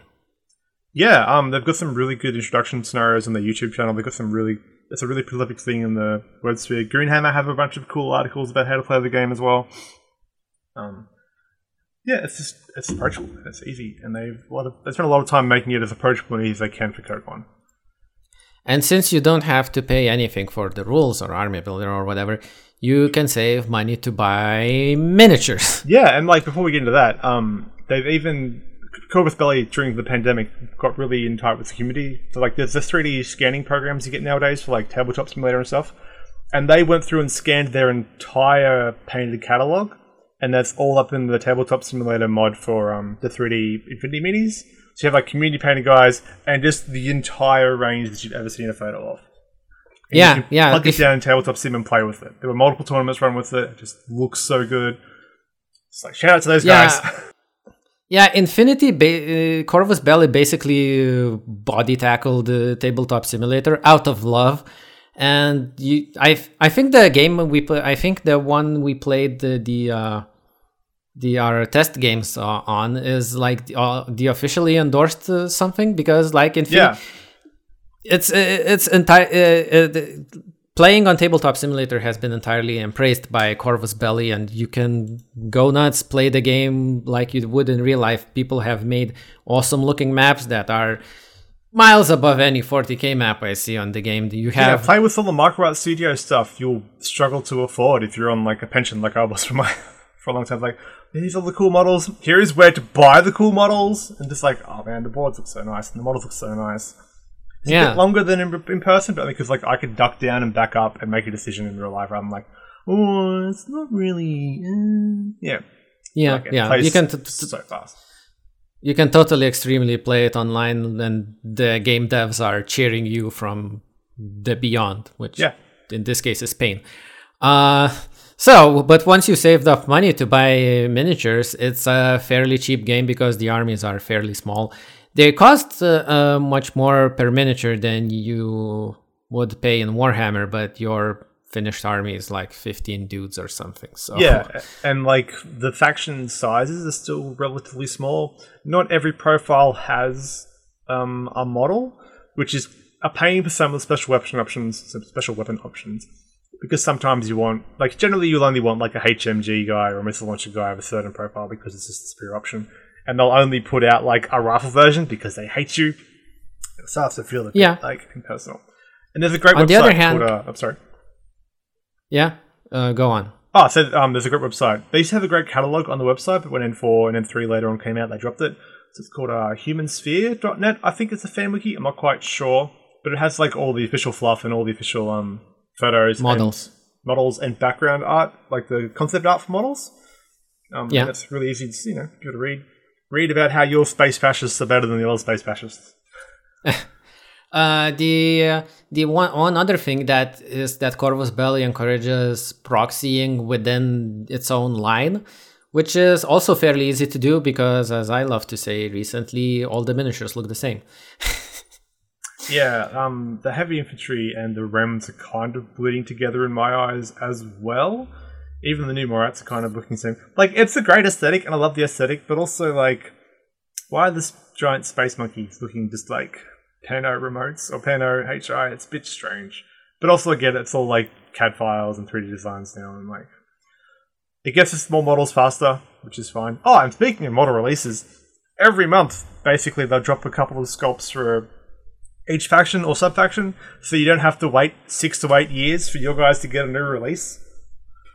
Yeah, um, they've got some really good introduction scenarios on their YouTube channel. They've got some really, it's a really prolific thing in the web sphere. Goonhammer have a bunch of cool articles about how to play the game as well. Um, yeah, it's just it's approachable. It's easy, and they've a lot of they spent a lot of time making it as approachable and easy as they can for Code One. And since you don't have to pay anything for the rules or army builder or whatever, you can save money to buy miniatures. (laughs) Yeah, and like before we get into that, um, they've even Corvus Belli during the pandemic got really in tight with the community. So like there's the 3D scanning programs you get nowadays for like tabletop simulator and stuff. And they went through and scanned their entire painted catalog, and that's all up in the tabletop simulator mod for um, the 3D Infinity Minis. So you have like community painted guys and just the entire range that you've ever seen a photo of. And yeah, yeah. Plug it down in tabletop sim and play with it. There were multiple tournaments run with it. It just looks so good. It's like shout out to those yeah. guys. (laughs) yeah, Infinity ba- uh, Corvus Belli basically uh, body tackled the tabletop simulator out of love. And you, I, I think the game we play, I think the one we played the the uh, the our test games uh, on is like the, uh, the officially endorsed uh, something because like in Yeah. it's it's entire uh, uh, playing on tabletop simulator has been entirely embraced by corvus belli and you can go nuts play the game like you would in real life. People have made awesome looking maps that are miles above any 40k map i see on the game. You have yeah, play with all the micro art studio stuff. You'll struggle to afford if you're on like a pension like i was (laughs) for my for a long time. Like these are the cool models here's where to buy the cool models and just like oh man the boards look so nice and the models look so nice it's yeah. a bit longer than in, in person, but because like I could duck down and back up and make a decision in real life. I'm like, oh, it's not really, uh, yeah, yeah, like yeah. You can t- t- so fast. You can totally extremely play it online, and the game devs are cheering you from the beyond, which yeah. in this case is pain. Uh, so, but once you saved up money to buy miniatures, it's a fairly cheap game because the armies are fairly small they cost uh, uh, much more per miniature than you would pay in Warhammer, but your finished army is like 15 dudes or something. So yeah, and like the faction sizes are still relatively small. Not every profile has um, a model, which is a pain for some of the special weapon options. Some special weapon options. Because sometimes you want like generally you'll only want like a HMG guy or a missile launcher guy of a certain profile because it's just a superior option, and they'll only put out like a rifle version because they hate you. It starts to feel a bit Yeah. like impersonal. And there's a great On website the other hand- called, uh, I'm sorry. Yeah, uh, go on. Oh, so um, there's a great website. They used to have a great catalog on the website, but when N4 and N3 later on came out, they dropped it. So it's called uh, humansphere.net. I think it's a fan wiki. I'm not quite sure, but it has like all the official fluff and all the official um, photos, and Models. models, and background art, like the concept art for models. Um, Yeah. it's really easy to you know give it a read. Read about how your space fascists are better than the other space fascists. (laughs) Uh, the uh, the one one other thing that is that Corvus Belli encourages proxying within its own line, which is also fairly easy to do because, as I love to say recently, all the miniatures look the same. (laughs) Yeah, um, the heavy infantry and the Rems are kind of bleeding together in my eyes as well. Even the new Morats are kind of looking the same. Like, it's a great aesthetic, and I love the aesthetic, but also, like, why are this giant space monkeys looking just like Pano remotes or Pano HI? It's a bit strange. But also, again, it's all like CAD files and 3D designs now, and like, it gets us more models faster, which is fine. Oh, and speaking of model releases, every month, basically, they'll drop a couple of sculpts for each faction or sub faction, so you don't have to wait six to eight years for your guys to get a new release.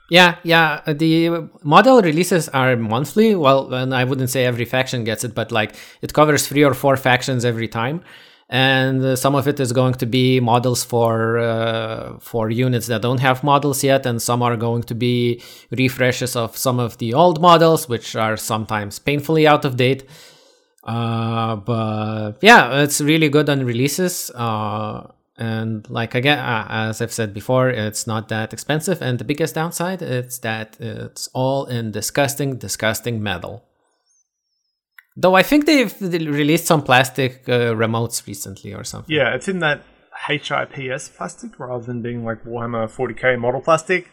Yeah, yeah. uh, The model releases are monthly. Well, and I wouldn't say every faction gets it, but like it covers three or four factions every time, and uh, some of it is going to be models for uh, for units that don't have models yet, and some are going to be refreshes of some of the old models, which are sometimes painfully out of date. Uh, but yeah, it's really good on releases. Uh, and like again, uh, as I've said before, it's not that expensive. And the biggest downside is that it's all in disgusting, disgusting metal. Though I think they've released some plastic uh, remotes recently or something. Yeah, it's in that HIPS plastic rather than being like Warhammer 40k model plastic,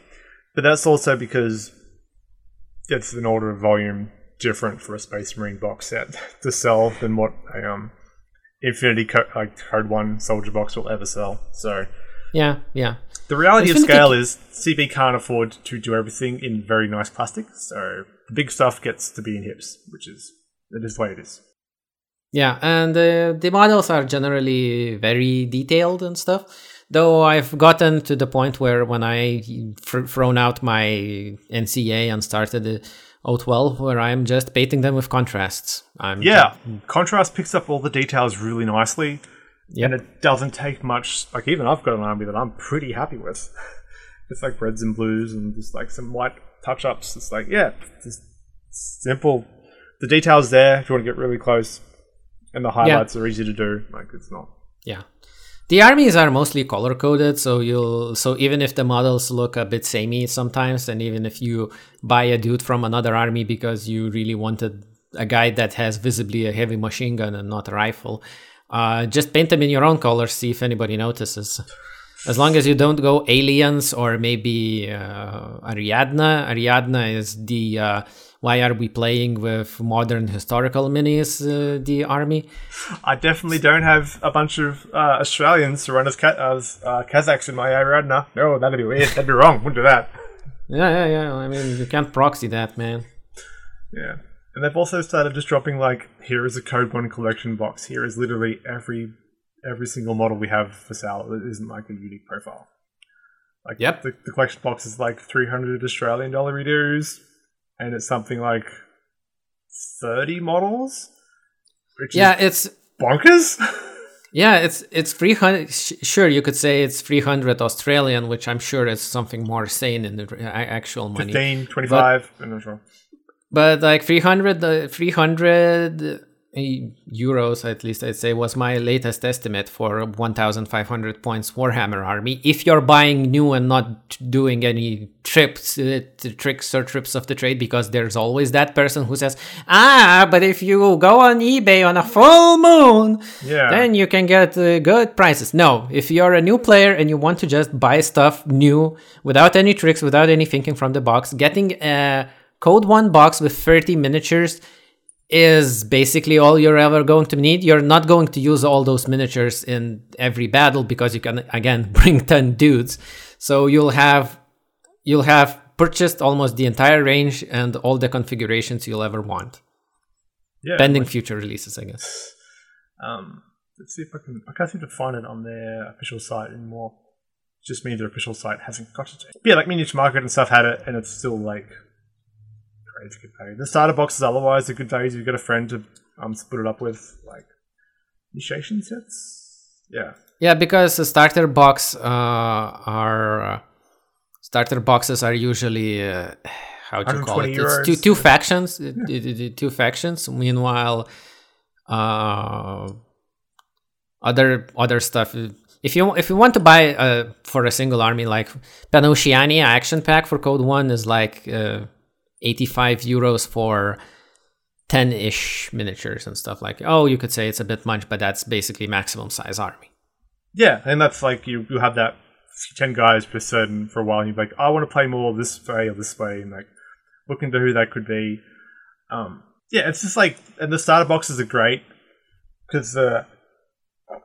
but that's also because it's an order of volume different for a Space Marine box set (laughs) to sell than what a um, Infinity Co- like Code One Soldier box will ever sell. So yeah, yeah. the reality of scale is CB can't afford to do everything in very nice plastic, so the big stuff gets to be in hips, which is it is the way it is. Yeah, and uh, the models are generally very detailed and stuff. Though I've gotten to the point where when I fr- thrown out my NCA and started the O12, where I'm just painting them with contrasts. I'm Yeah, contrast picks up all the details really nicely. Yep. and it doesn't take much. Like even I've got an army that I'm pretty happy with. (laughs) It's like reds and blues and just like some white touch ups. It's like yeah, just simple. The details there if you want to get really close, and the highlights are easy to do. Like it's not. Yeah. The armies are mostly color coded, so you'll so even if the models look a bit samey sometimes, and even if you buy a dude from another army because you really wanted a guy that has visibly a heavy machine gun and not a rifle, uh, just paint them in your own colors, see if anybody notices. As long as you don't go aliens or maybe uh, Ariadna. Ariadna is the uh, why are we playing with modern historical minis? Uh, the army. I definitely don't have a bunch of uh, Australians to run as, Ka- as uh, Kazakhs in my Ariadna. No, no, that'd be weird. That'd be wrong. Wouldn't do that. Yeah, yeah, yeah. I mean, you can't proxy that, man. Yeah. And they've also started just dropping like here is a code one collection box. Here is literally every every single model we have for sale isn't like a unique profile. Like Yep. the, the collection box is like three hundred Australian dollar redos, and it's something like thirty models. Which Yeah, is it's bonkers. (laughs) yeah, it's it's three hundred. Sh- sure, you could say it's three hundred Australian, which I'm sure is something more sane in the actual money. 15, 25, I'm not sure. But like 300, uh, 300 uh, euros, at least I'd say, was my latest estimate for 1,500 points Warhammer army. If you're buying new and not doing any trips, uh, tricks or trips of the trade, because there's always that person who says, ah, but if you go on eBay on a full moon, Yeah. then you can get uh, good prices. No, if you're a new player and you want to just buy stuff new without any tricks, without any thinking from the box, getting a Code 1 box with 30 miniatures is basically all you're ever going to need. You're not going to use all those miniatures in every battle because you can, again, (laughs) bring 10 dudes. So you'll have you'll have purchased almost the entire range and all the configurations you'll ever want. Yeah. Pending future releases, I guess. Um, let's see if I can. I can't seem to find it on their official site anymore. It's just means their official site hasn't got it. Yeah, like Miniature Market and stuff had it, and it's still like good value. The starter box is otherwise are good values. You've got a friend to um split it up with, like initiation sets. Yeah, Yeah, because the starter box uh, are uh, starter boxes are usually uh, how do you call it? 120 It's two two factions, d- d- two factions. Meanwhile, uh, other other stuff. If you if you want to buy uh, for a single army, like Panoceania action pack for Code One is like uh, eighty five euros for. 10 ish miniatures and stuff like oh you could say it's a bit much but that's basically maximum size army yeah, and that's like you you have that ten guys per certain for a while. and You're like, I want to play more this way or this way, and like look into who that could be. Um, yeah, it's just like, and the starter boxes are great because the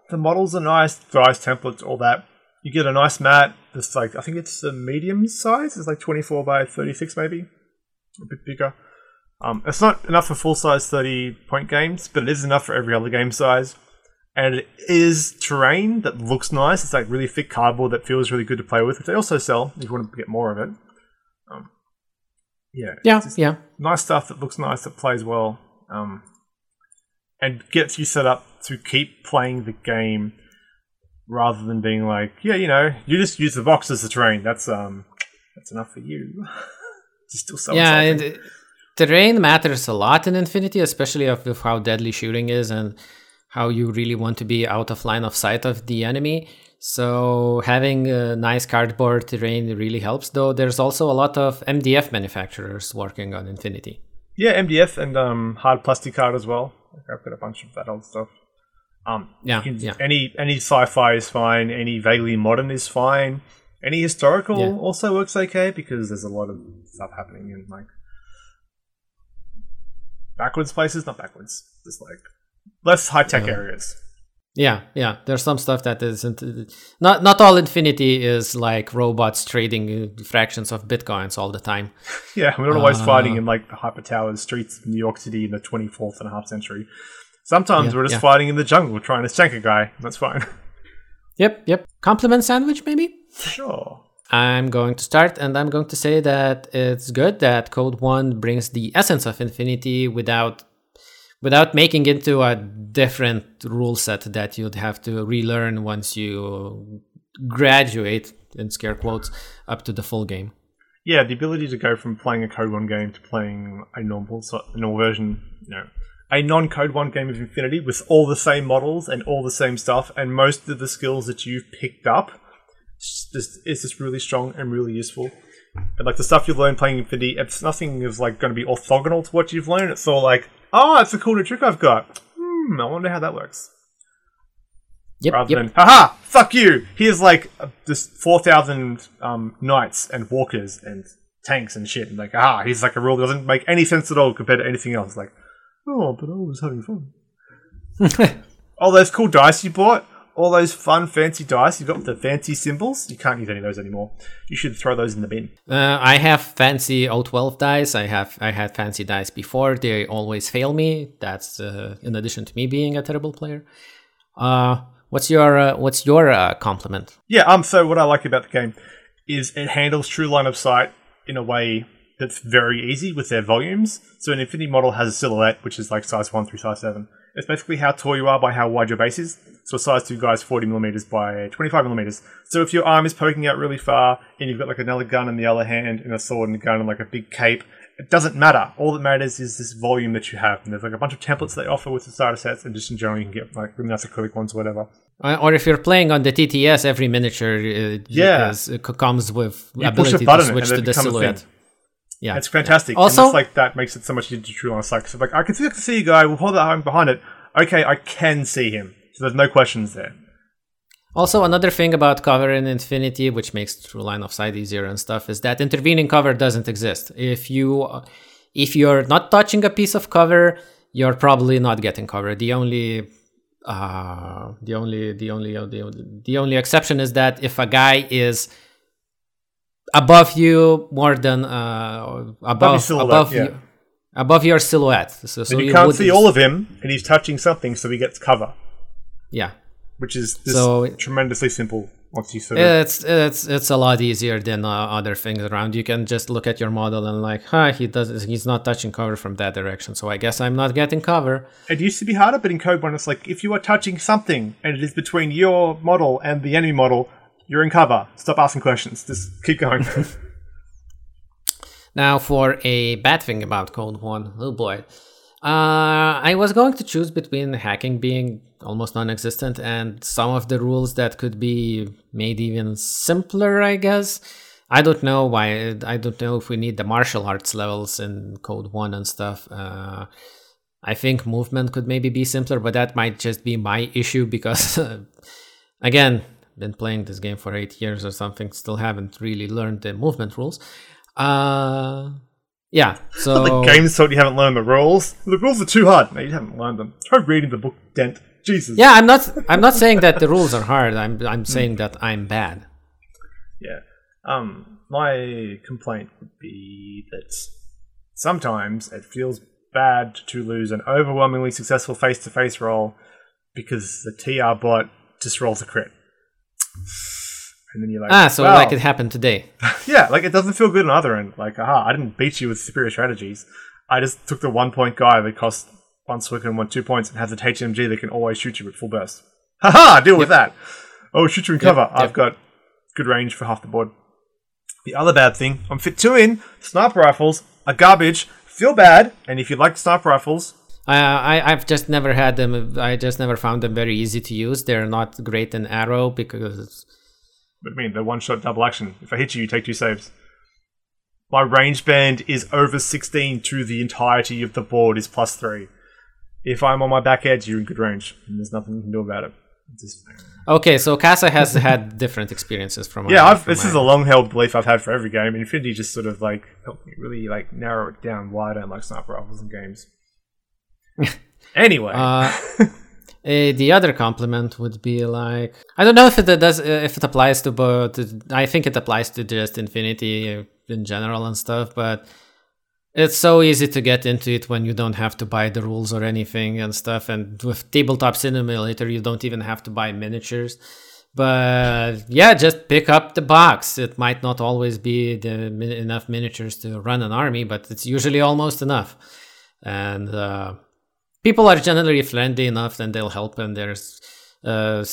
the models are nice, dice templates, all that. You get a nice mat. It's like I think it's a medium size. It's like twenty four by thirty six, maybe a bit bigger. Um, it's not enough for full size thirty point games, but it is enough for every other game size. And it is terrain that looks nice. It's like really thick cardboard that feels really good to play with, which they also sell if you want to get more of it. Um, yeah, yeah yeah nice stuff that looks nice that plays well, um, and gets you set up to keep playing the game rather than being like, yeah, you know, you just use the box as the terrain. That's um, that's enough for you. (laughs) It's still so yeah uh, terrain matters a lot in infinity especially of, how deadly shooting is and how you really want to be out of line of sight of the enemy so having a nice cardboard terrain really helps though there's also a lot of mdf manufacturers working on infinity Yeah, MDF and um, hard plastic card as well. Like, I've got a bunch of that old stuff. Um, Yeah, can- yeah. Any any sci-fi is fine. Any vaguely modern is fine. Any historical Yeah. also works okay because there's a lot of stuff happening in like backwards places, not backwards, just like less high tech areas. yeah yeah there's some stuff that isn't not not all infinity is like robots trading uh, fractions of bitcoins all the time (laughs) Yeah, we're not always Uh, fighting in like the hyper towers streets of New York City in the 24th and a half century. Sometimes Yeah, we're just yeah. fighting in the jungle trying to shank a guy. That's fine. yep yep compliment sandwich maybe sure. I'm going to start and I'm going to say that it's good that Code 1 brings the essence of Infinity without without making it into a different rule set that you'd have to relearn once you graduate in scare quotes up to the full game. Yeah, the ability to go from playing a Code One game to playing a normal, a normal version, you know, a non-Code One game of Infinity with all the same models and all the same stuff, and most of the skills that you've picked up, it's just it's just really strong and really useful. And like the stuff you've learned playing Infinity, it's nothing is like going to be orthogonal to what you've learned. It's all like, oh, it's a cool new trick I've got. Hmm, I wonder how that works. Yep, Rather yep. than, haha, fuck you. Here's like uh, this four thousand um, knights and walkers and tanks and shit. And like, ah, he's like a rule that doesn't make any sense at all compared to anything else. Like, oh, but I was having fun. (laughs) all those cool dice you bought, all those fun fancy dice you've got with the fancy symbols. You can't use any of those anymore. You should throw those in the bin. Uh, I have fancy O12 dice. I have I had fancy dice before. They always fail me. That's uh, in addition to me being a terrible player. Uh, what's your uh, what's your uh, compliment? Yeah, um, so what I like about the game is it handles true line of sight in a way that's very easy with their volumes. So an Infinity model has a silhouette, which is like size 1 through size 7. It's basically how tall you are by how wide your base is. So a size 2 guy is 40 millimeters by 25 millimeters. So if your arm is poking out really far and you've got like another gun in the other hand and a sword and a gun and like a big cape, it doesn't matter. All that matters is this volume that you have. And there's like a bunch of templates they offer with the starter sets and just in general you can get like really nice acrylic ones or whatever. Uh, or if you're playing on the TTS, every miniature uh, Yeah. is, uh, comes with You push a ability to switch and to the a silhouette. Yeah, It's fantastic. Also- and it's like that makes it so much easier to true line of sight. So like I can see, I can see a guy. We'll hold that arm behind it. Okay, I can see him. So there's no questions there. Also, another thing about cover in Infinity, which makes true line of sight easier and stuff, is that intervening cover doesn't exist. If you if you're not touching a piece of cover, you're probably not getting cover. The only uh, the only the only the only the only exception is that if a guy is above you more than uh, above above yeah. you, above your silhouette. So, so And you can't see all of him, and he's touching something, so he gets cover, Yeah, which is So- tremendously simple once you sort of. it's it's it's a lot easier than uh, other things around. You can just look at your model and like, huh, he does he's not touching cover from that direction. So I guess I'm not getting cover. It used to be harder, but in Code One, it's like if you are touching something and it is between your model and the enemy model, you're in cover. Stop asking questions. Just keep going. (laughs) (laughs) Now, for a bad thing about Code 1, oh boy. Uh, I was going to choose between hacking being almost non existent and some of the rules that could be made even simpler, I guess. I don't know why. I don't know if we need the martial arts levels in Code 1 and stuff. Uh, I think movement could maybe be simpler, but that might just be my issue because, (laughs) again, been playing this game for eight years or something, still haven't really learned the movement rules. Uh, yeah. (laughs) So the game's thought you haven't learned the rules. The rules are too hard. No, you haven't learned them. Try reading the book, Dent. Jesus. yeah, I'm not. I'm not saying that the rules are hard. I'm. I'm saying that I'm bad. Yeah. Um, my complaint would be that sometimes it feels bad to lose an overwhelmingly successful face-to-face roll because the TR bot just rolls a crit. And then you're like, Ah, so "Wow." like it happened today. (laughs) Yeah, like it doesn't feel good on the other end. Like, aha, I didn't beat you with superior strategies. I just took the one point guy that cost one swing and one two points and has a HMG that can always shoot you at full burst. Haha, (laughs) deal with that. Oh, shoot you in cover. I've got good range for half the board. The other bad thing, I'm fit two in, sniper rifles are garbage, feel bad, and if you like sniper rifles, I, I I've just never had them. I just never found them very easy to use. They're not great in ARO because I mean, the one shot double action. If I hit you, you take two saves. My range band is over 16 to the entirety of the board is plus 3. If I'm on my back edge, you're in good range. And there's nothing you can do about it. Just, okay. So Casa has had different experiences from yeah, I've, from this my- is a long held belief I've had for every game. Infinity just sort of like helped me really like narrow it down why I don't like sniper rifles in games. (laughs) anyway, Uh, (laughs) eh, the other compliment would be like I don't know if it does if it applies to both. I think it applies to just Infinity in general and stuff, but it's so easy to get into it when you don't have to buy the rules or anything and stuff. And with tabletop simulator, you don't even have to buy miniatures. But yeah, just pick up the box. It might not always be the enough miniatures to run an army, but it's usually almost enough. And uh, people are generally friendly enough and they'll help and there's uh,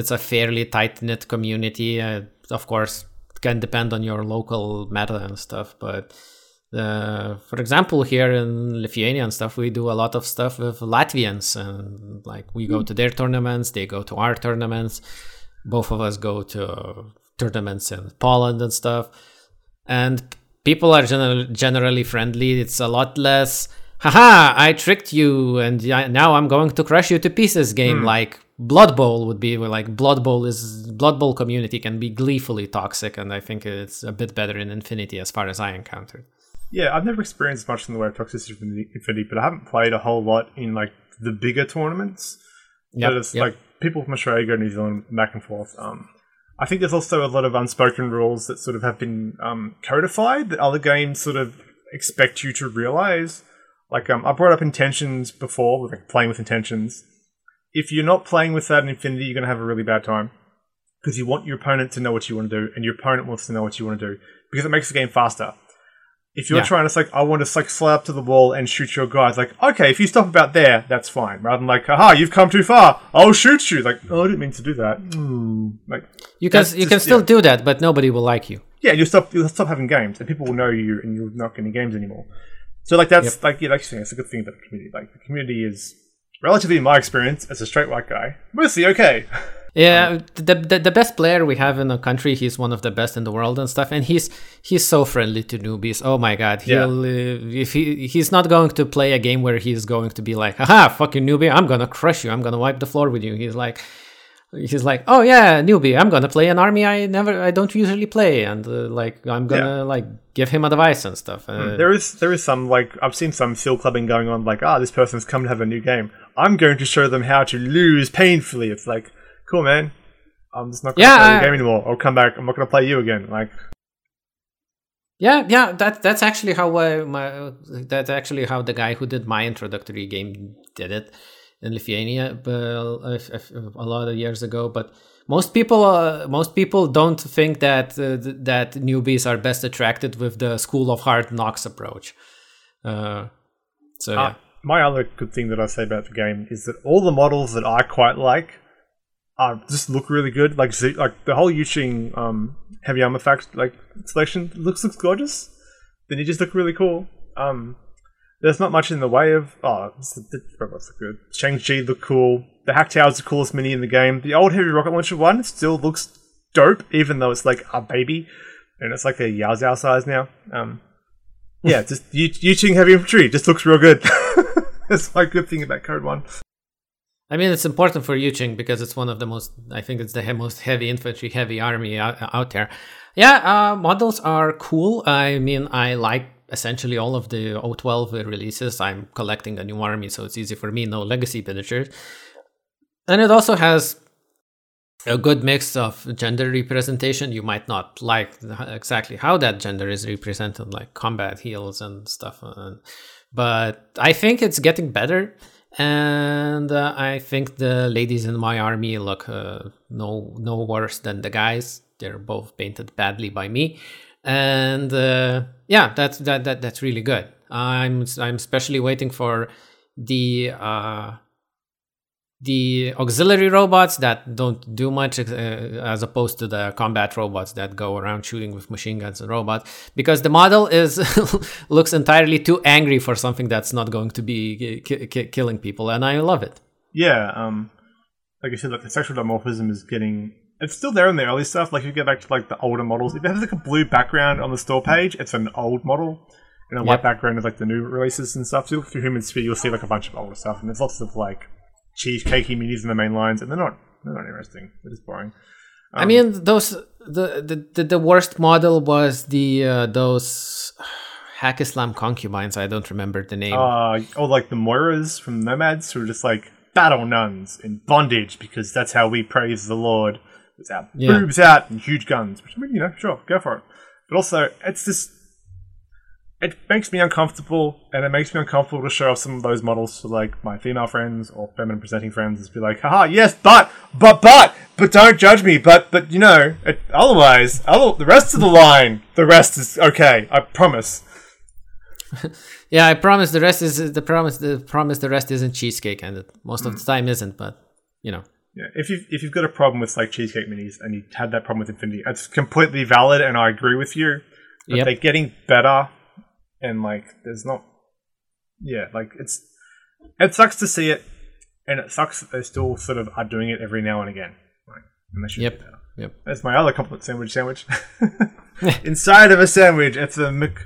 it's a fairly tight knit community. Uh, of course can depend on your local meta and stuff but uh, for example here in lithuania and stuff we do a lot of stuff with latvians and like we go to their tournaments they go to our tournaments. Both of us go to tournaments in poland and stuff. And people are gener- generally friendly. It's a lot less, haha, I tricked you, and now I'm going to crush you to pieces. Game like Blood Bowl would be like Blood Bowl is Blood Bowl community can be gleefully toxic, and I think it's a bit better in Infinity as far as I encountered. yeah, I've never experienced much in the way of toxicity from Infinity, but I haven't played a whole lot in like the bigger tournaments. Yep, but it's yep. like people from Australia go to New Zealand back and forth. Um, I think there's also a lot of unspoken rules that sort of have been um, codified that other games sort of expect you to realize. Like um, I brought up intentions before, like playing with intentions. If you're not playing with that in Infinity, you're going to have a really bad time because you want your opponent to know what you want to do, and your opponent wants to know what you want to do because it makes the game faster. If you're Yeah. trying to like, I want to like slide up to the wall and shoot your guy, it's like, okay, if you stop about there, that's fine. Rather than like, haha, you've come too far, I'll shoot you. Like, oh, I didn't mean to do that. Mm. Like, You can you can still yeah. do that, but nobody will like you. yeah, you'll stop, you'll stop having games, and people will know you, and you'll not get any games anymore. So like, that's like, yeah, like saying, it's a good thing about the community. Like, the community is relatively, in my experience, as a straight white guy, mostly okay. (laughs) Yeah, the, the the best player we have in the country, he's one of the best in the world and stuff, and he's he's so friendly to newbies. Oh my god, Yeah. he'll uh, if he he's not going to play a game where he's going to be like, haha, fucking newbie, I'm gonna crush you, I'm gonna wipe the floor with you. He's like, he's like, oh yeah, newbie, I'm gonna play an army I never, I don't usually play, and uh, like I'm gonna like give him advice and stuff. Uh, There is there is some like I've seen some seal clubbing going on like ah this person's come to have a new game. I'm going to show them how to lose painfully. It's like cool man. I'm just not to Yeah, play I- the game anymore. I'll come back. I'm not to play you again. Like Yeah, yeah, that that's actually how I, my that's actually how the guy who did my introductory game did it in Lithuania, a, lot of years ago. But most people, uh, most people don't think that uh, that newbies are best attracted with the School of Hard Knocks approach. Uh, so yeah. my other good thing that I say about the game is that all the models that I quite like are just look really good. Like like the whole Yu Jing um, heavy armor fact like selection looks looks gorgeous. Then you just look really cool. Um, there's not much in the way of oh, the robots look good. Shang-Chi look cool. The Hac Tao is the coolest mini in the game. The old heavy rocket launcher one still looks dope, even though it's like a baby and it's like a Yaozao size now. Um, yeah, (laughs) just Yu Jing heavy infantry just looks real good. (laughs) That's my good thing about Code One. I mean, it's important for Yu Jing because it's one of the most, I think it's the he- most heavy infantry, heavy army out, out there. Yeah, uh, models are cool. I mean, I like essentially all of the O12 releases. I'm collecting a new army, so it's easy for me, no legacy miniatures. And it also has a good mix of gender representation. You might not like exactly how that gender is represented, like combat heals and stuff. But I think it's getting better and uh, I think the ladies in my army look uh, no no worse than the guys. They're both painted badly by me, and uh, yeah, that's that, that that's really good. I'm I'm especially waiting for the uh, the auxiliary robots that don't do much uh, as opposed to the combat robots that go around shooting with machine guns and robots because the model is (laughs) looks entirely too angry for something that's not going to be ki- ki- killing people and i love it yeah um like i said the sexual dimorphism is getting it's still there in the early stuff like if you get back to like the older models if it has like a blue background on the store page it's an old model and a yep. white background is like the new releases and stuff so you look through human sphere you'll see like a bunch of older stuff and there's lots of like cheesecakey minis in the main lines, and they're not they're not interesting. They're just boring. Um, I mean, those the, the the worst model was the uh, those (sighs) Haqqislam concubines. I don't remember the name. Uh, oh, like the Moiras from Nomads, who are just like battle nuns in bondage because that's how we praise the Lord. It's out, yeah. boobs out, and huge guns. Which I mean, you know, sure, go for it. But also, it's just it makes me uncomfortable, and it makes me uncomfortable to show off some of those models to like my female friends or feminine presenting friends. and be like, haha, yes, but, but, but, but don't judge me. But, but you know, it, otherwise, other, the rest of the line, the rest is okay. I promise. (laughs) yeah, I promise. The rest is the promise. The promise. The rest isn't cheesecake, and it most mm. of the time isn't. But you know. Yeah, if you if you've got a problem with like cheesecake minis and you had that problem with Infinity, it's completely valid, and I agree with you. But yep. they're getting better and like there's not yeah like it's it sucks to see it and it sucks that they still sort of are doing it every now and again like and they should yep yep that's my other compliment sandwich sandwich (laughs) (laughs) inside of a sandwich it's a mc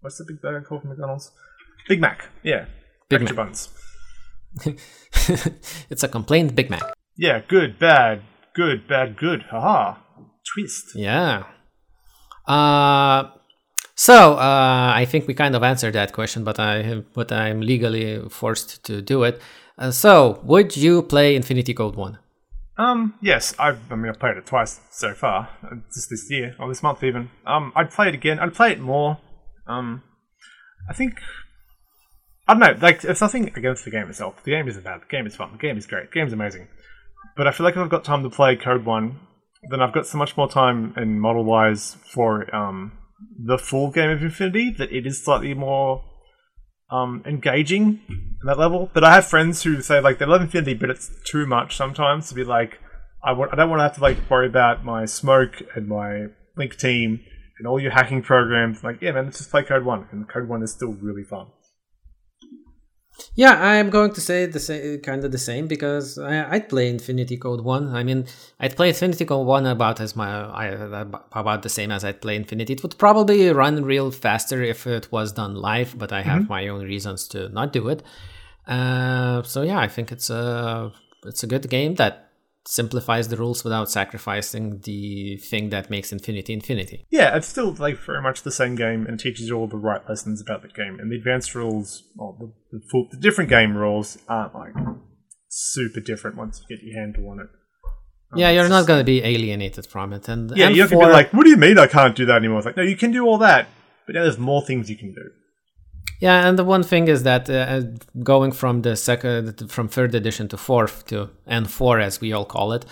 what's the big burger called from mcdonald's big mac yeah big extra mac. buns (laughs) (laughs) it's a complaint big mac yeah good bad good bad good haha twist yeah uh so uh, I think we kind of answered that question, but I but I'm legally forced to do it. Uh, so would you play Infinity Code One? Um, yes, I've, I mean I've played it twice so far, uh, just this year or this month even. Um, I'd play it again. I'd play it more. Um, I think I don't know. Like it's nothing against the game itself. The game isn't bad. The game is fun. The game is great. The game's amazing. But I feel like if I've got time to play Code One, then I've got so much more time in model wise for um the full game of Infinity that it is slightly more um, engaging at that level. But I have friends who say like they love Infinity, but it's too much sometimes to be like, I want I don't want to have to like worry about my smoke and my link team and all your hacking programs. Like, yeah, man, let's just play Code One, and Code One is still really fun. Yeah, I'm going to say the same, kind of the same because I, would play Infinity Code One. I mean, I'd play Infinity Code One about as my I, about the same as I'd play Infinity. It would probably run real faster if it was done live, but I have mm-hmm. my own reasons to not do it. Uh, so yeah, I think it's a it's a good game that simplifies the rules without sacrificing the thing that makes Infinity Infinity. Yeah, it's still like very much the same game and teaches you all the right lessons about the game. And the advanced rules, or the, the, full, the different game rules, aren't like super different once you get your handle on it. Um, yeah, you're not going to be alienated from it. And Yeah, and you have to be like, what do you mean I can't do that anymore? It's like, no, you can do all that, but now there's more things you can do. Yeah, and the one thing is that uh, going from the second, from third edition to fourth to N4, as we all call it,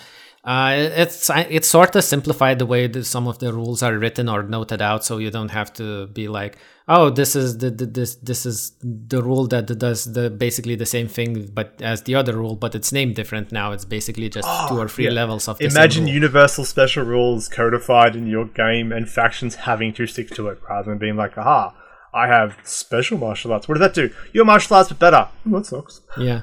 uh, it's it's sort of simplified the way that some of the rules are written or noted out, so you don't have to be like, oh, this is the, the this this is the rule that does the basically the same thing, but as the other rule, but it's named different now. It's basically just two or three yeah. levels of Imagine universal special rules codified in your game and factions having to stick to it rather than being like, aha, I have special martial arts. What does that do? Your martial arts, but better. Oh, that sucks. Yeah.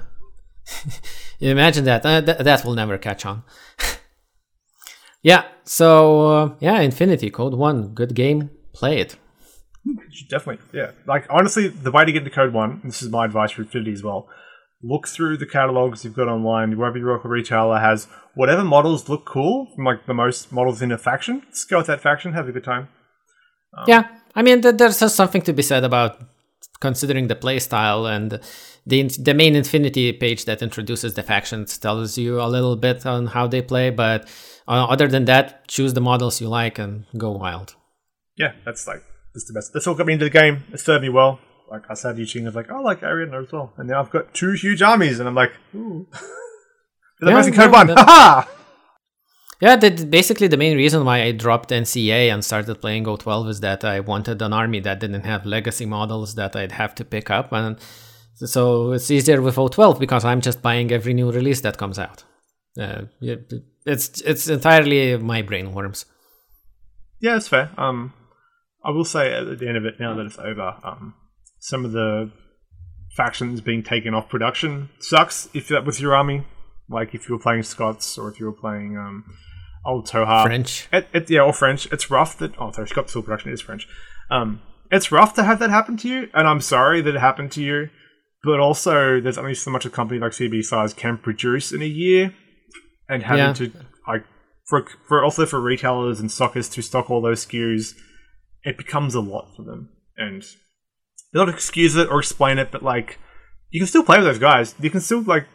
(laughs) Imagine that. Uh, th- that will never catch on. (laughs) yeah. So, uh, yeah, Infinity Code 1. Good game. Play it. Definitely, yeah. Like, honestly, the way to get into Code 1, and this is my advice for Infinity as well, look through the catalogs you've got online, wherever your local retailer has whatever models look cool, from like the most models in a faction, just go with that faction, have a good time. Yeah. I mean, th- there's just something to be said about considering the playstyle and the the main Infinity page that introduces the factions tells you a little bit on how they play, but uh, other than that, choose the models you like and go wild. Yeah, that's like, that's the best. That's what got me into the game. It served me well. Like, I started using it, like, oh, I like Ariadna as well. And now I've got two huge armies, and I'm like, ooh. (laughs) They're Yeah, both in Code 1. that- Haha! Yeah, that basically the main reason why I dropped NCA and started playing O12 is that I wanted an army that didn't have legacy models that I'd have to pick up, and so it's easier with O12 because I'm just buying every new release that comes out. Uh, it's it's entirely my brain worms. Yeah, it's fair. Um, I will say at the end of it, now that it's over, um, some of the factions being taken off production sucks if that was your army. Like if you were playing Scots or if you were playing um, old Tohaa. French. It, it, yeah, or French. It's rough that. Oh, sorry, Scots still production is French. Um, it's rough to have that happen to you, and I'm sorry that it happened to you. But also, there's only so much a company like CB size can produce in a year, and having Yeah. to like for for also for retailers and stockers to stock all those SKUs, it becomes a lot for them. And they don't excuse it or explain it, but like you can still play with those guys. You can still like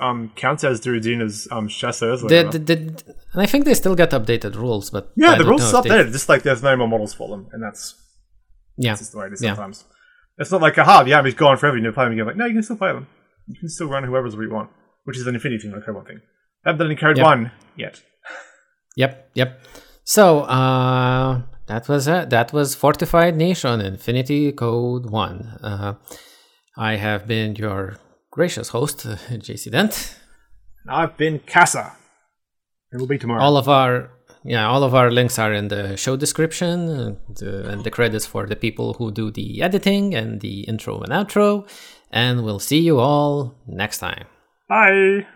um count as Dina's um chasseurs. The, the, the, and I think they still get updated rules, but I yeah, the don't rules are is if they- updated. Just like there's no more models for them, and that's Yeah, that's just the way it is Yeah. sometimes. It's not like aha, the army's gone forever. You never play again. Like no, you can still play them. You can still run whoever's we want, which is an Infinity thing, a Code One thing. haven't done in Code Yep. One yet. Yep, yep. So uh, that was it. That was Fortified Nation Infinity Code One. Uh, I have been your gracious host, (laughs) JC Dent. I've been Casa. It will be tomorrow. All of our yeah, all of our links are in the show description and, uh, and the credits for the people who do the editing and the intro and outro. And we'll see you all next time. Bye.